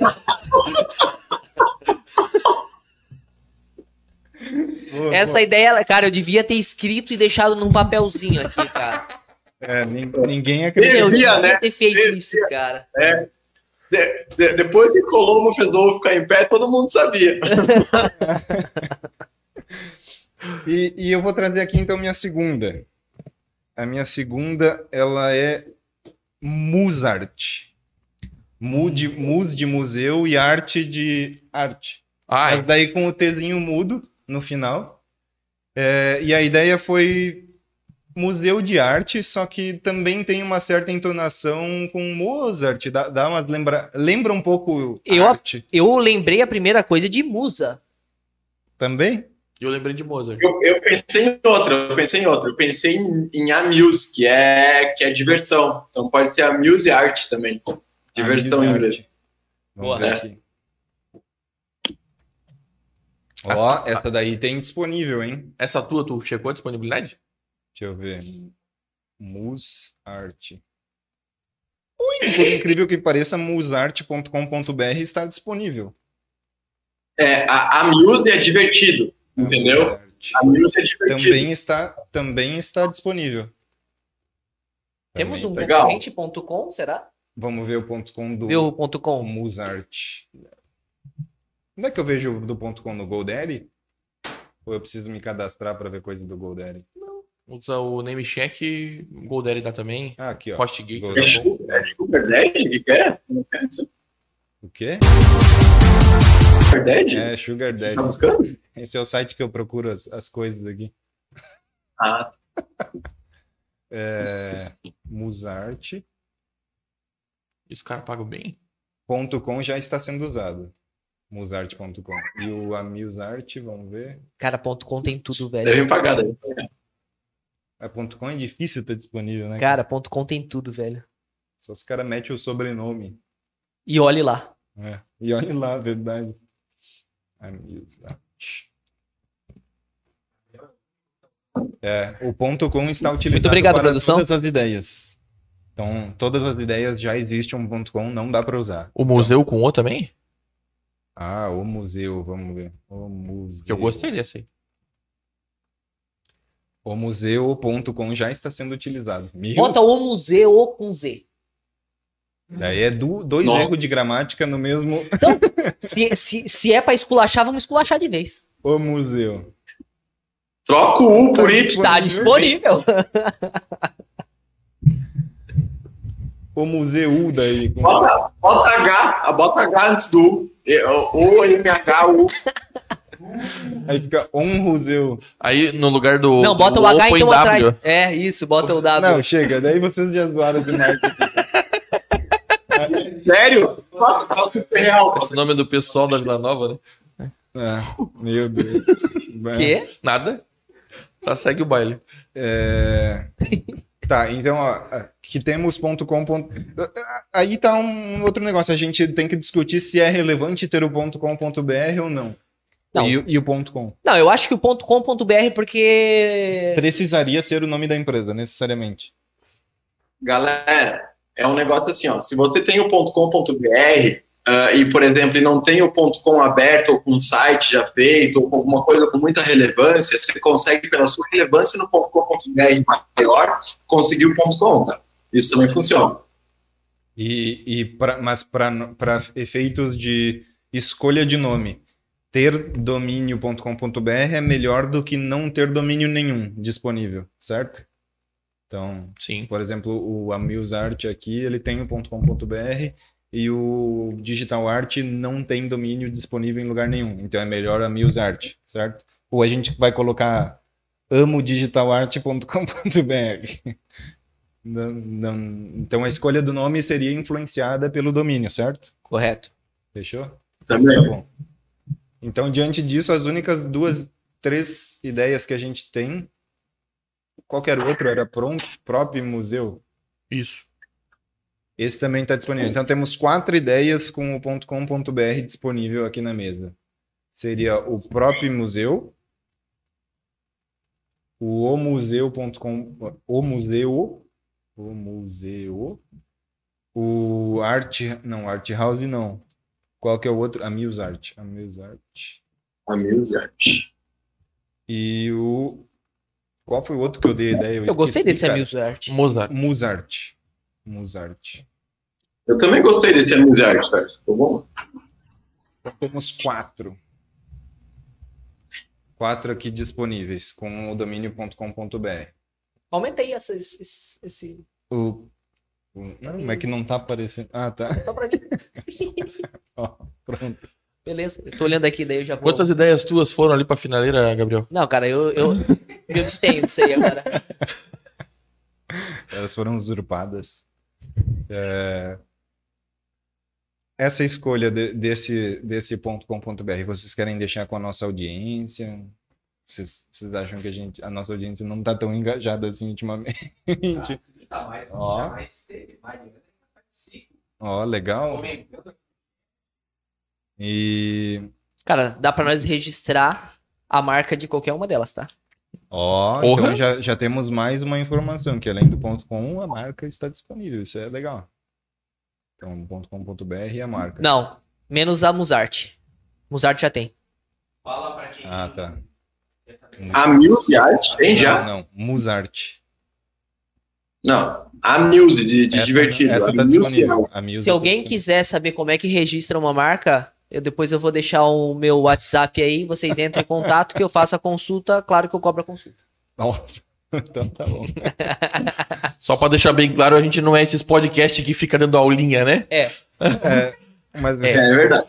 Boa, Essa boa. ideia, cara, eu devia ter escrito e deixado num papelzinho aqui, cara. É, ninguém acredita. Eu devia né? ter feito Devia. isso, cara. É. De, de, depois que Colombo fez novo ficar em pé, todo mundo sabia. *laughs* e, e eu vou trazer aqui então minha segunda. A minha segunda, ela é Musart. Mu de, mus de museu e arte de arte. Ai. Mas daí com o Tzinho mudo no final. É, e a ideia foi museu de arte, só que também tem uma certa entonação com Mozart, dá, dá uma lembra, lembra um pouco eu, arte. Eu lembrei a primeira coisa de Musa. Também? Eu lembrei de Mozart. Eu, eu, pensei em outra, eu pensei em outra. Eu pensei em, em Amuse, que é, que é diversão. Então pode ser Amuse Art também. Diversão em inglês. Vamos ver aqui. Ó, essa daí tem disponível, hein? Essa tua, tu checou a disponibilidade? Deixa eu ver. Mus Art. Ui, por incrível que pareça, musart.com.br está disponível. É, a, a Muse é divertido, entendeu? A Muse é divertido. Também está, também está disponível. Temos um concorrente.com, será? Vamos ver o ponto .com do o ponto .com. Musart. Onde é que eu vejo do ponto .com no GoDaddy? Ou eu preciso me cadastrar para ver coisa do GoDaddy? Usa o NameCheck, GoDaddy dá também. Ah, aqui, ó. HostGig. É, é Sugar Daddy que é? O quê? Sugar Daddy? É, Sugar Daddy. Tá buscando? Esse é o site que eu procuro as, as coisas aqui. Ah. é, Musart. E os caras pagam bem? Ponto .com já está sendo usado. Musart.com. E o Amusart, vamos ver. Cara, ponto .com tem tudo, velho. Deve pagar, deve pagar. A ponto .com é difícil ter disponível, né? Cara, ponto .com tem tudo, velho. Só os caras metem o sobrenome. E olhe lá. É, e olhe lá, *laughs* verdade. É, o ponto .com está utilizado Muito obrigado, para produção. todas as ideias. Então, todas as ideias já existem um ponto .com, não dá para usar. O museu então... com O também? Ah, o museu, vamos ver. O museu. Eu gostei desse aí. O museu.com já está sendo utilizado. Meu... Bota o museu com Z. Daí é do, dois Nossa. erros de gramática no mesmo. Então, se, se, se é para esculachar, vamos esculachar de vez. O museu. Troca o U por Y. Está disponível. o museu daí. Bota, bota H, bota H antes do O, MH, U. Aí fica um museu. Aí no lugar do. Não, bota o, H então atrás. É, isso, bota o W. Não, chega, daí vocês já zoaram demais aqui. *laughs* Sério? Nossa, tá super real. Esse nome é do pessoal da Vila Nova, né? É, meu Deus. Quê? Nada. Só segue o baile. É... Tá, então, ó, que temos ponto .com. Ponto... Aí tá um outro negócio. A gente tem que discutir se é relevante ter o ponto .com.br ou não. Não. E, e o ponto .com? Não, eu acho que o ponto .com.br porque... Precisaria ser o nome da empresa, necessariamente. Galera, é um negócio assim, ó. Se você tem o ponto .com.br uh, e, por exemplo, não tem o ponto .com aberto ou com um site já feito ou com alguma coisa com muita relevância, você consegue, pela sua relevância no ponto .com.br maior, conseguir o ponto .com, tá? Isso também funciona. E, e pra, mas para efeitos de escolha de nome, ter domínio.com.br é melhor do que não ter domínio nenhum disponível, certo? Então, Sim. por exemplo, o AmuseArt aqui, ele tem o .com.br e o Digital Art não tem domínio disponível em lugar nenhum. Então é melhor AmuseArt, certo? Ou a gente vai colocar amodigitalartcom.br. *laughs* Não, não, então a escolha do nome seria influenciada pelo domínio, certo? Correto. Fechou? Também. Tá bom. Então, diante disso, as únicas duas, três ideias que a gente tem, qualquer outro era pronto, próprio museu. Isso. Esse também está disponível. Então, temos quatro ideias com o .com.br disponível aqui na mesa. Seria o próprio museu, o omuseu.com, o museu, o museu, o art, não, art house não. Qual que é o outro? A Musart. A Musart. A Musart. E o Qual foi o outro que eu dei a ideia? Eu, eu gostei desse Mozart. Mozart. Mozart. Mozart. Eu também gostei desse Mozart, velho. Ficou bom. Então, temos quatro. Quatro aqui disponíveis com o domínio.com.br. Aumenta aí essa, esse, esse... O... Não, é que não tá aparecendo. Ah, tá. Só pra mim. *laughs* Ó, pronto. Beleza, eu tô olhando aqui, daí eu já vou. Quantas ideias tuas foram ali pra finaleira, Gabriel? Não, cara, eu, eu me abstenho disso aí agora. *laughs* Elas foram usurpadas. É... Essa escolha de, desse, desse .com.br, vocês querem deixar com a nossa audiência? Vocês, vocês acham que a, gente, a nossa audiência não tá tão engajada assim ultimamente? Ah, tá Ó, Ó legal. E. Cara, dá para nós registrar a marca de qualquer uma delas, tá? Ó, oh, então já, já temos mais uma informação, que além do ponto .com, a marca está disponível. Isso é legal. Então, .com.br e a marca. Não, menos a Musart. Musart já tem. Fala pra quem. Ah, tá. A Musart tem já? Não, não, Musart. Não, a Muse de, de essa, divertido. Essa tá disponível. Se alguém quiser saber como é que registra uma marca, eu, depois eu vou deixar o meu WhatsApp aí, vocês entram em contato que eu faço a consulta, claro que eu cobro a consulta. Nossa, *laughs* então tá bom. *laughs* Só para deixar bem claro, a gente não é esses podcasts que fica dando aulinha, né? É. é mas é, é verdade.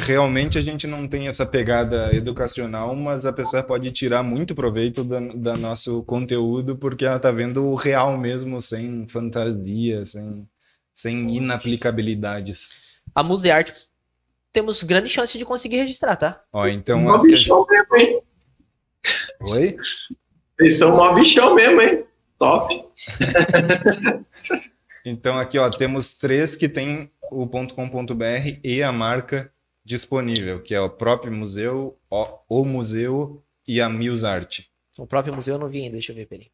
Realmente a gente não tem essa pegada educacional, mas a pessoa pode tirar muito proveito do da nosso conteúdo porque ela tá vendo o real mesmo, sem fantasia, sem, sem inaplicabilidades. A Museart temos grande chance de conseguir registrar, tá? Ó, então. Mó bichão que... mesmo, hein? Oi? Eles são mó bichão mesmo, hein? Top. *laughs* então aqui, ó, temos três que tem o .com.br e a marca disponível, que é o próprio museu, o, o museu e a Musart. O próprio museu eu não vi ainda, deixa eu ver, peraí.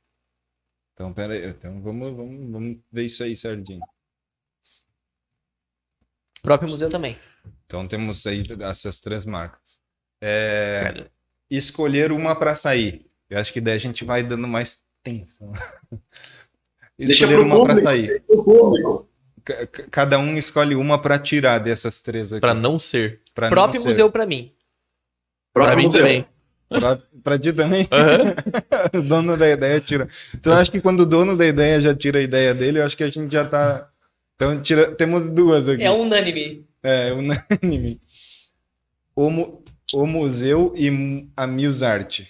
Então, peraí, então vamos, vamos, vamos ver isso aí certinho. O próprio museu também. Então temos aí essas três marcas. É, escolher uma para sair. Eu acho que daí a gente vai dando mais tensão. *laughs* escolher uma para sair. Cada um escolhe uma para tirar dessas três aqui. Para não ser. Pra próprio não museu para mim. Para mim também. Pra, pra ti também? Uhum. o *laughs* dono da ideia tira. Então, eu acho que quando o dono da ideia já tira a ideia dele, eu acho que a gente já tá. Então, tira... temos duas aqui. É unânime. É, unânime. O, o museu e a Musart.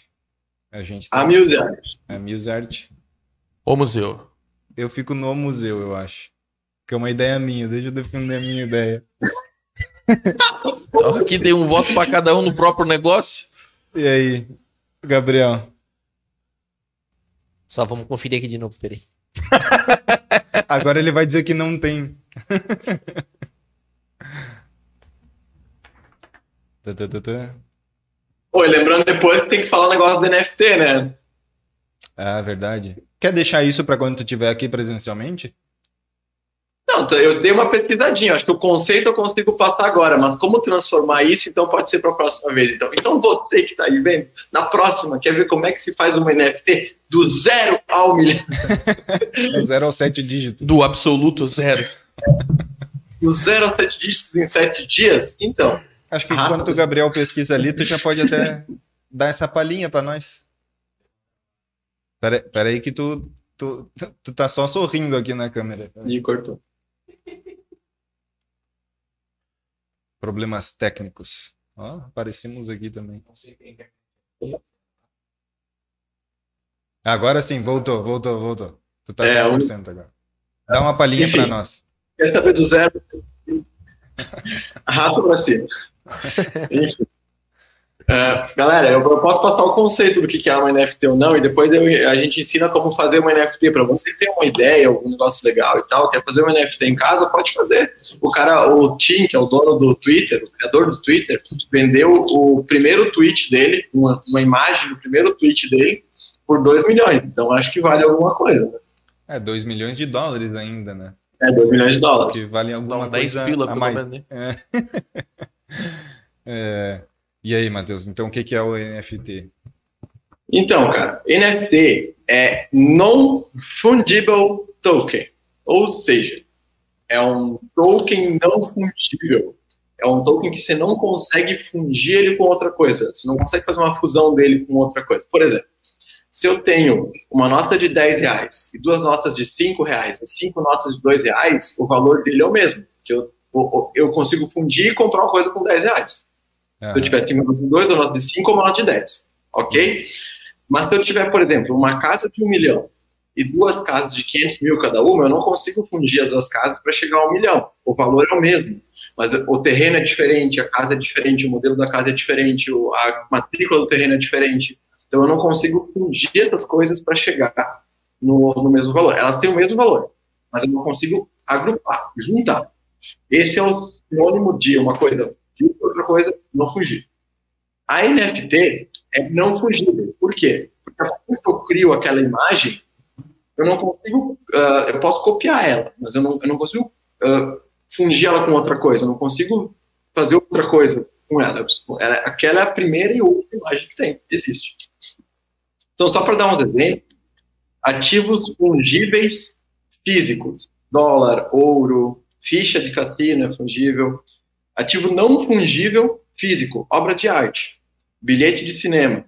A gente tá... A Musart. A Musart. O museu. Eu fico no museu, eu acho. Que é uma ideia minha, deixa eu defender a minha ideia. *laughs* Aqui tem um voto para cada um no próprio negócio. E aí, Gabriel? Só vamos conferir aqui de novo, peraí. *laughs* Agora ele vai dizer que não tem. *laughs* Oi, lembrando depois que tem que falar um negócio do NFT, né? Ah, verdade. Quer deixar isso para quando tu estiver aqui presencialmente? Não, eu dei uma pesquisadinha. Acho que o conceito eu consigo passar agora, mas como transformar isso, então pode ser para a próxima vez. Então, então você que está aí vendo, na próxima, quer ver como é que se faz uma NFT do zero ao milhão? do zero ao sete dígitos. Do absoluto zero. Do zero ao sete dígitos em sete dias? Então. Acho que enquanto o Gabriel pesquisa ali, tu já pode até dar essa palhinha para nós. Pera, pera aí que tu, tu, tu tá só sorrindo aqui na câmera. E cortou. Problemas técnicos. Ó, aparecemos aqui também. Agora sim, voltou, voltou, voltou. Tu tá é, 100% agora. Dá uma palhinha para nós. Quer saber do zero? *laughs* Arrasta para cima. *laughs* Uh, galera, eu, eu, posso passar o conceito do que é uma NFT ou não, e depois eu, a gente ensina como fazer uma NFT para você ter uma ideia, algum negócio legal e tal. Quer fazer uma NFT em casa? Pode fazer. O cara, o Tim, que é o dono do Twitter, o criador do Twitter, vendeu o primeiro tweet dele, uma, uma imagem do primeiro tweet dele, por 2 milhões. Então acho que vale alguma coisa. Né? É, 2 milhões de dólares ainda, né? É, 2 milhões de dólares. Que vale alguma Não, coisa pila, a mais. Menos, né? é. *laughs* é. E aí, Matheus, então o que, é o NFT? Então, cara, NFT é Non-Fungible Token. Ou seja, é um token não fungível. É um token que você não consegue fungir ele com outra coisa. Você não consegue fazer uma fusão dele com outra coisa. Por exemplo, se eu tenho uma nota de 10 reais e duas notas de 5 reais, ou cinco notas de 2 reais, o valor dele é o mesmo. Que eu, eu consigo fundir e comprar uma coisa com 10 reais. Uhum. Se eu tivesse que uma nota de 2, uma nota de 5 ou uma nota de 10. Ok? Mas se eu tiver, por exemplo, uma casa de um milhão e duas casas de 500 mil cada uma, eu não consigo fundir as duas casas para chegar a um milhão. O valor é o mesmo, mas o terreno é diferente, a casa é diferente, o modelo da casa é diferente, a matrícula do terreno é diferente. Então eu não consigo fundir essas coisas para chegar no, no mesmo valor. Elas têm o mesmo valor, mas eu não consigo agrupar, juntar. Esse é o sinônimo de uma coisa e outra coisa não fugir. A NFT é não fungível. Por quê? Porque a que eu crio aquela imagem, eu não consigo, uh, eu posso copiar ela, mas eu não, eu não consigo uh, fungir ela com outra coisa, eu não consigo fazer outra coisa com ela. ela aquela é a primeira e última imagem que tem, existe. Então, só para dar uns exemplos, ativos fungíveis físicos, dólar, ouro, ficha de cassino é fungível, ativo não fungível físico, obra de arte, bilhete de cinema,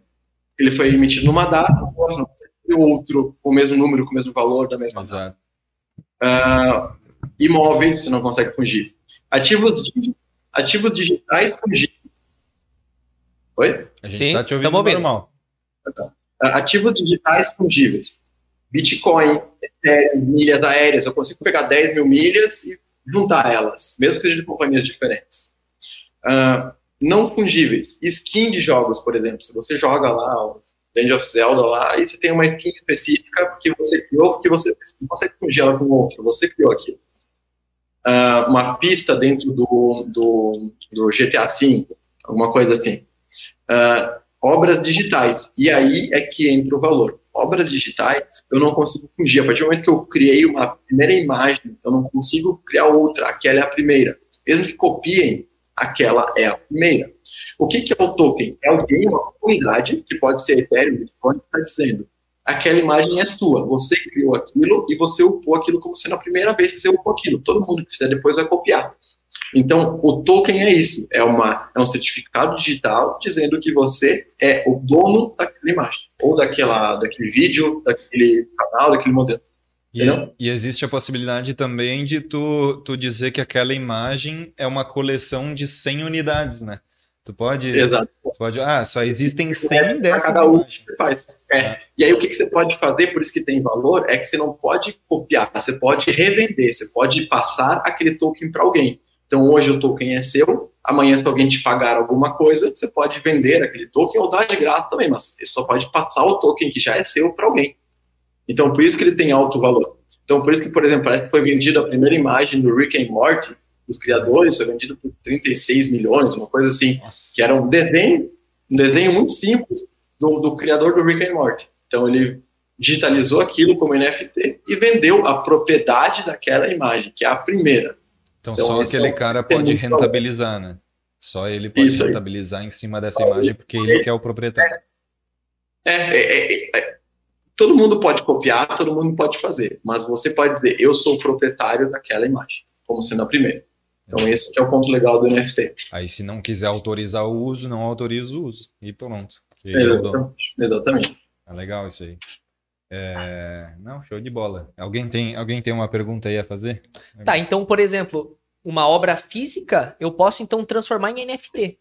ele foi emitido numa data, não outro com o mesmo número, com o mesmo valor da mesma Exato. data. Uh, imóveis, você não consegue fugir. Ativos, ativos digitais fungíveis. Oi? A gente está te ouvindo normal. Uh, ativos digitais fungíveis. Bitcoin, Ethereum, milhas aéreas. Eu consigo pegar 10 mil milhas e juntar elas, mesmo que sejam de companhias diferentes. Uh, não fungíveis. Skin de jogos, por exemplo. Se você joga lá o Legend of Zelda lá, e você tem uma skin específica que você criou, que você não consegue fungir ela com outro, você criou aquilo. Uh, uma pista dentro do, do, do, GTA V, alguma coisa assim. Uh, obras digitais. E aí é que entra o valor. Obras digitais, eu não consigo fungir. A partir do momento que eu criei uma primeira imagem, eu não consigo criar outra. Aquela é a primeira. Mesmo que copiem, aquela é a primeira. O que, que é o token? É alguém, uma comunidade, que pode ser Ethereum, Bitcoin, está dizendo aquela imagem é sua, você criou aquilo e você upou aquilo como sendo a primeira vez que você upou aquilo. Todo mundo que fizer depois vai copiar. Então, o token é isso, é, uma, é um certificado digital dizendo que você é o dono daquela imagem, ou daquela, daquele vídeo, daquele canal, daquele modelo. E, e, existe a possibilidade também de tu, tu dizer que aquela imagem é uma coleção de 100 unidades, né? Tu pode. Exato. Tu pode, ah, só existem 100 é, dessas cada um imagens. Você faz. É. é. E aí o que, que você pode fazer, por isso que tem valor, é que você não pode copiar, você pode revender, você pode passar aquele token para alguém. Então hoje o token é seu, amanhã se alguém te pagar alguma coisa, você pode vender aquele token ou dar de graça também, mas você só pode passar o token que já é seu para alguém. Então, por isso que ele tem alto valor. Então, por isso que, por exemplo, parece que foi vendida a primeira imagem do Rick and Morty, dos criadores, foi vendido por 36 milhões, uma coisa assim, Nossa. que era um desenho, um desenho muito simples do, do criador do Rick and Morty. Então, ele digitalizou aquilo como NFT e vendeu a propriedade daquela imagem, que é a primeira. Então, então só aquele é cara pode rentabilizar, né? Só ele pode rentabilizar em cima dessa imagem, porque ele que é o proprietário. É, é, é, é todo mundo pode copiar, todo mundo pode fazer, mas você pode dizer, eu sou o proprietário daquela imagem, como sendo a primeira. Então esse é o ponto legal do NFT. Aí se não quiser autorizar o uso, não autoriza o uso. E pronto. Exatamente. Exatamente. É legal isso aí. É... Não, show de bola. Alguém tem, alguém tem uma pergunta aí a fazer? Tá, então, por exemplo, uma obra física, eu posso então transformar em NFT.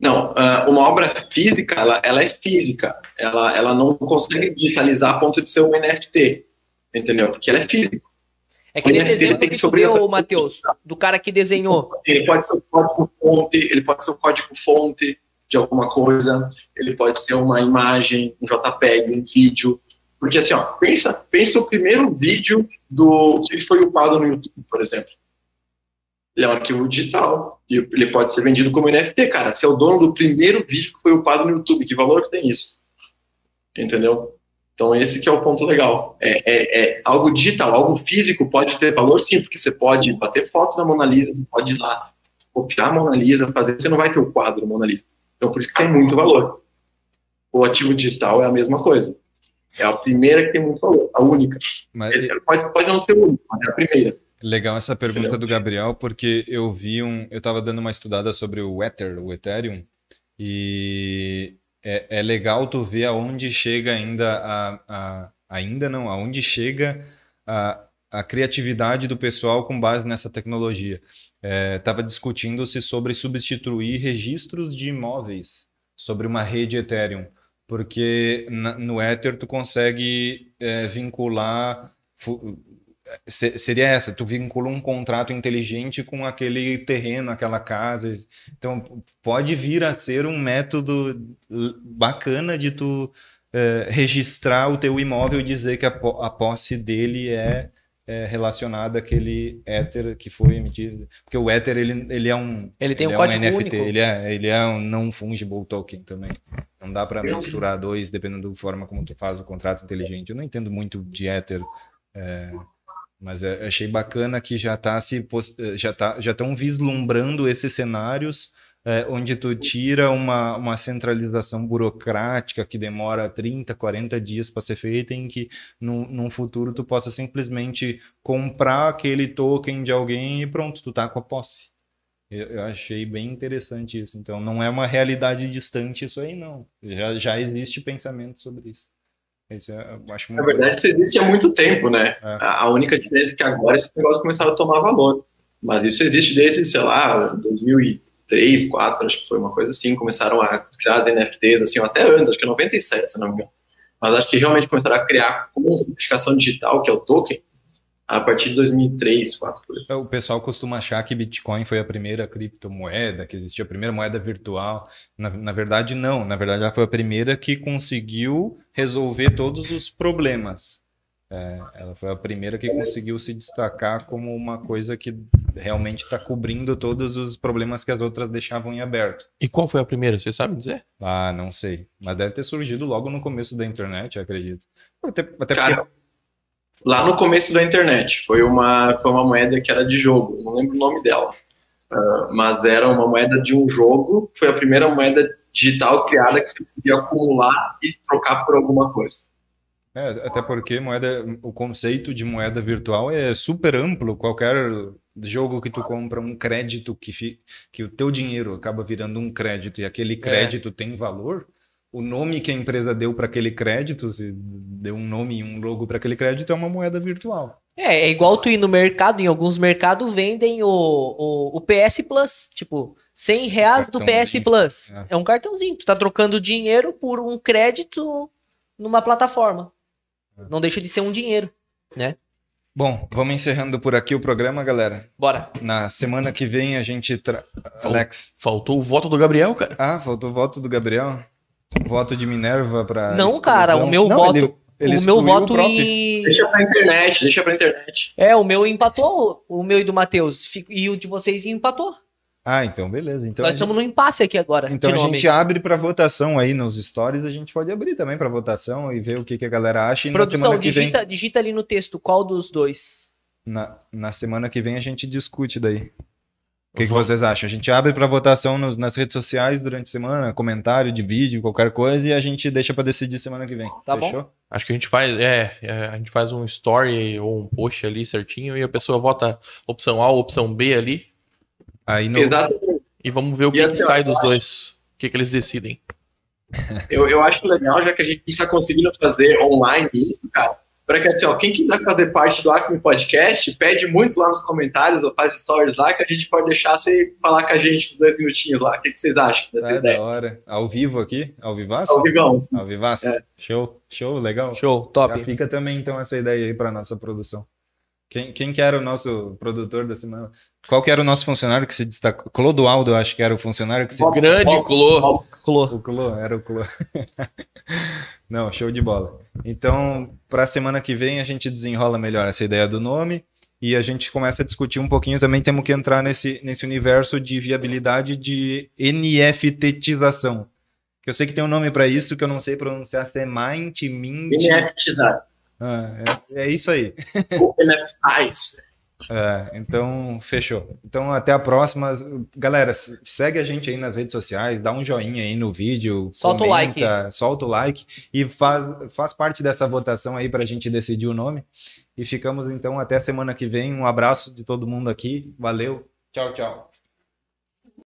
Não, ah, uma obra física, ela, ela é física. Ela, ela não consegue digitalizar a ponto de ser um NFT, entendeu? Porque ela é física. É que nesse exemplo que, que tu deu, Matheus, do cara que desenhou. Ele pode ser o código fonte, ele pode ser o código fonte de alguma coisa, ele pode ser uma imagem, um JPEG, um vídeo. Porque assim, ó, pensa, pensa o primeiro vídeo do que foi upado no YouTube, por exemplo ele é um arquivo digital e ele pode ser vendido como NFT, cara. Você é o dono do primeiro vídeo que foi upado no YouTube, que valor que tem isso? Entendeu? Então esse que é o ponto legal. É, é, é, algo digital, algo físico pode ter valor sim, porque você pode bater foto da Mona Lisa, você pode ir lá copiar a Mona Lisa, fazer, você não vai ter o quadro Mona Lisa. Então, por isso que tem muito valor. O ativo digital é a mesma coisa. É a primeira que tem muito valor, a única. Mas... Ele pode, pode não ser o único, mas é a primeira. Legal essa pergunta Entendeu? do Gabriel, porque eu vi um. Eu estava dando uma estudada sobre o Ether, o Ethereum, e é, é legal tu ver aonde chega ainda a, a. Ainda não, aonde chega a, a criatividade do pessoal com base nessa tecnologia. Estava é, discutindo-se sobre substituir registros de imóveis sobre uma rede Ethereum, porque na, no Ether tu consegue é, vincular seria essa, tu vincula um contrato inteligente com aquele terreno, aquela casa. Então, pode vir a ser um método bacana de tu é, registrar o teu imóvel e dizer que a, a posse dele é, é, relacionada àquele Ether que foi emitido. Porque o Ether, ele, ele é um... Ele tem ele um é código um NFT, único. Ele é, ele é um não fungible token também. Não dá para misturar dois, dependendo da forma como tu faz o contrato inteligente. Eu não entendo muito de Ether, é, mas é, achei bacana que já tá se eh, já tá já estão vislumbrando esses cenários é, onde tu tira uma, uma centralização burocrática que demora 30, 40 dias para ser feita, em que no, num futuro tu possa simplesmente comprar aquele token de alguém e pronto, tu tá com a posse. Eu, eu achei bem interessante isso. Então não é uma realidade distante isso aí, não. Já, já existe pensamento sobre isso. Isso é, acho Na verdade, isso existe há muito tempo, né? É. A única diferença é que agora esse negócio começaram a tomar valor. Mas isso existe desde, sei lá, 2003, 2004, acho que foi uma coisa assim. Começaram a criar as NFTs, assim, até antes, acho que é 97, se não me engano. Mas acho que realmente começaram a criar como certificação digital, que é o token, a partir de 2003, 2004. É, o pessoal costuma achar que Bitcoin foi a primeira criptomoeda, que existia a primeira moeda virtual. Na, na verdade, não. Na verdade, ela foi a primeira que conseguiu resolver todos os problemas. É, ela foi a primeira que conseguiu se destacar como uma coisa que realmente está cobrindo todos os problemas que as outras deixavam em aberto. E qual foi a primeira? Você sabe dizer? Ah, não sei. Mas deve ter surgido logo no começo da internet, acredito. Até, até Cara, porque lá no começo da internet. Foi uma, foi uma moeda que era de jogo, não lembro o nome dela. Uh, mas era uma moeda de um jogo, foi a primeira moeda digital criada que você podia acumular e trocar por alguma coisa. É, até porque moeda, o conceito de moeda virtual é super amplo. Qualquer jogo que tu compra um crédito que, fi, que o teu dinheiro acaba virando um crédito e aquele é. crédito é. tem valor, o nome que a empresa deu para aquele crédito, se deu um nome e um logo para aquele crédito, é uma moeda virtual. É, é igual tu ir no mercado, em alguns mercados vendem o, o, o PS Plus, tipo, 100 reais do PS Plus. É. é um cartãozinho, tu tá trocando dinheiro por um crédito numa plataforma. Não deixa de ser um dinheiro, né? Bom, vamos encerrando por aqui o programa, galera. Bora. Na semana que vem a gente. Tra... Alex. Faltou o voto do Gabriel, cara. Ah, faltou o voto do Gabriel voto de Minerva para. Não, cara, o meu não, voto. Ele, ele o meu voto e. Deixa pra internet, deixa pra internet. É, o meu empatou, o meu e do Matheus. E o de vocês empatou. Ah, então beleza. Então Nós estamos gente... no impasse aqui agora. Então a gente abre para votação aí nos stories, a gente pode abrir também para votação e ver o que, que a galera acha. E Produção, na semana que digita, vem... digita ali no texto qual dos dois. Na, na semana que vem a gente discute daí. O que, que, vocês acham? A gente abre para votação nos, nas redes sociais durante a semana, comentário de vídeo, qualquer coisa, e a gente deixa para decidir semana que vem. Tá Fechou? bom? Acho que a gente faz, é, é, a gente faz um story ou um post ali certinho e a pessoa vota opção A ou opção B ali. Aí no... Exatamente. E vamos ver o que, que assim, sai dos dois, o que, que eles decidem. Eu, eu acho legal, já que a gente está conseguindo fazer online isso, cara para que assim, ó, quem quiser fazer parte do Acme Podcast, pede muito lá nos comentários ou faz stories lá que a gente pode deixar você falar com a gente dois minutinhos lá. O que, que vocês acham dessa é, ideia? da hora. Ao vivo aqui? Ao vivaço? Ao vivão. Ao vivaço? É. Show, show, legal. Show, top. Já fica também então essa ideia aí para nossa produção. Quem, quem que era o nosso produtor da semana? Qual que era o nosso funcionário que se destacou? Clodoaldo, acho que era o funcionário que se Grande Clô. Clô. O Clô, era o Clô. *laughs* Não, show de bola. Então, para a semana que vem, a gente desenrola melhor essa ideia do nome e a gente começa a discutir um pouquinho. Também temos que entrar nesse, nesse universo de viabilidade de NFTização. Que eu sei que tem um nome para isso que eu não sei pronunciar, se é Mint, Mint. NFTizar. Ah, é, é, isso aí. NFTs. É, então, fechou. Então, até a próxima. Galera, segue a gente aí nas redes sociais, dá um joinha aí no vídeo. Solta comenta, o like. Solta o like e faz, faz parte dessa votação aí para a gente decidir o nome. E ficamos então até semana que vem. Um abraço de todo mundo aqui. Valeu. Tchau, tchau.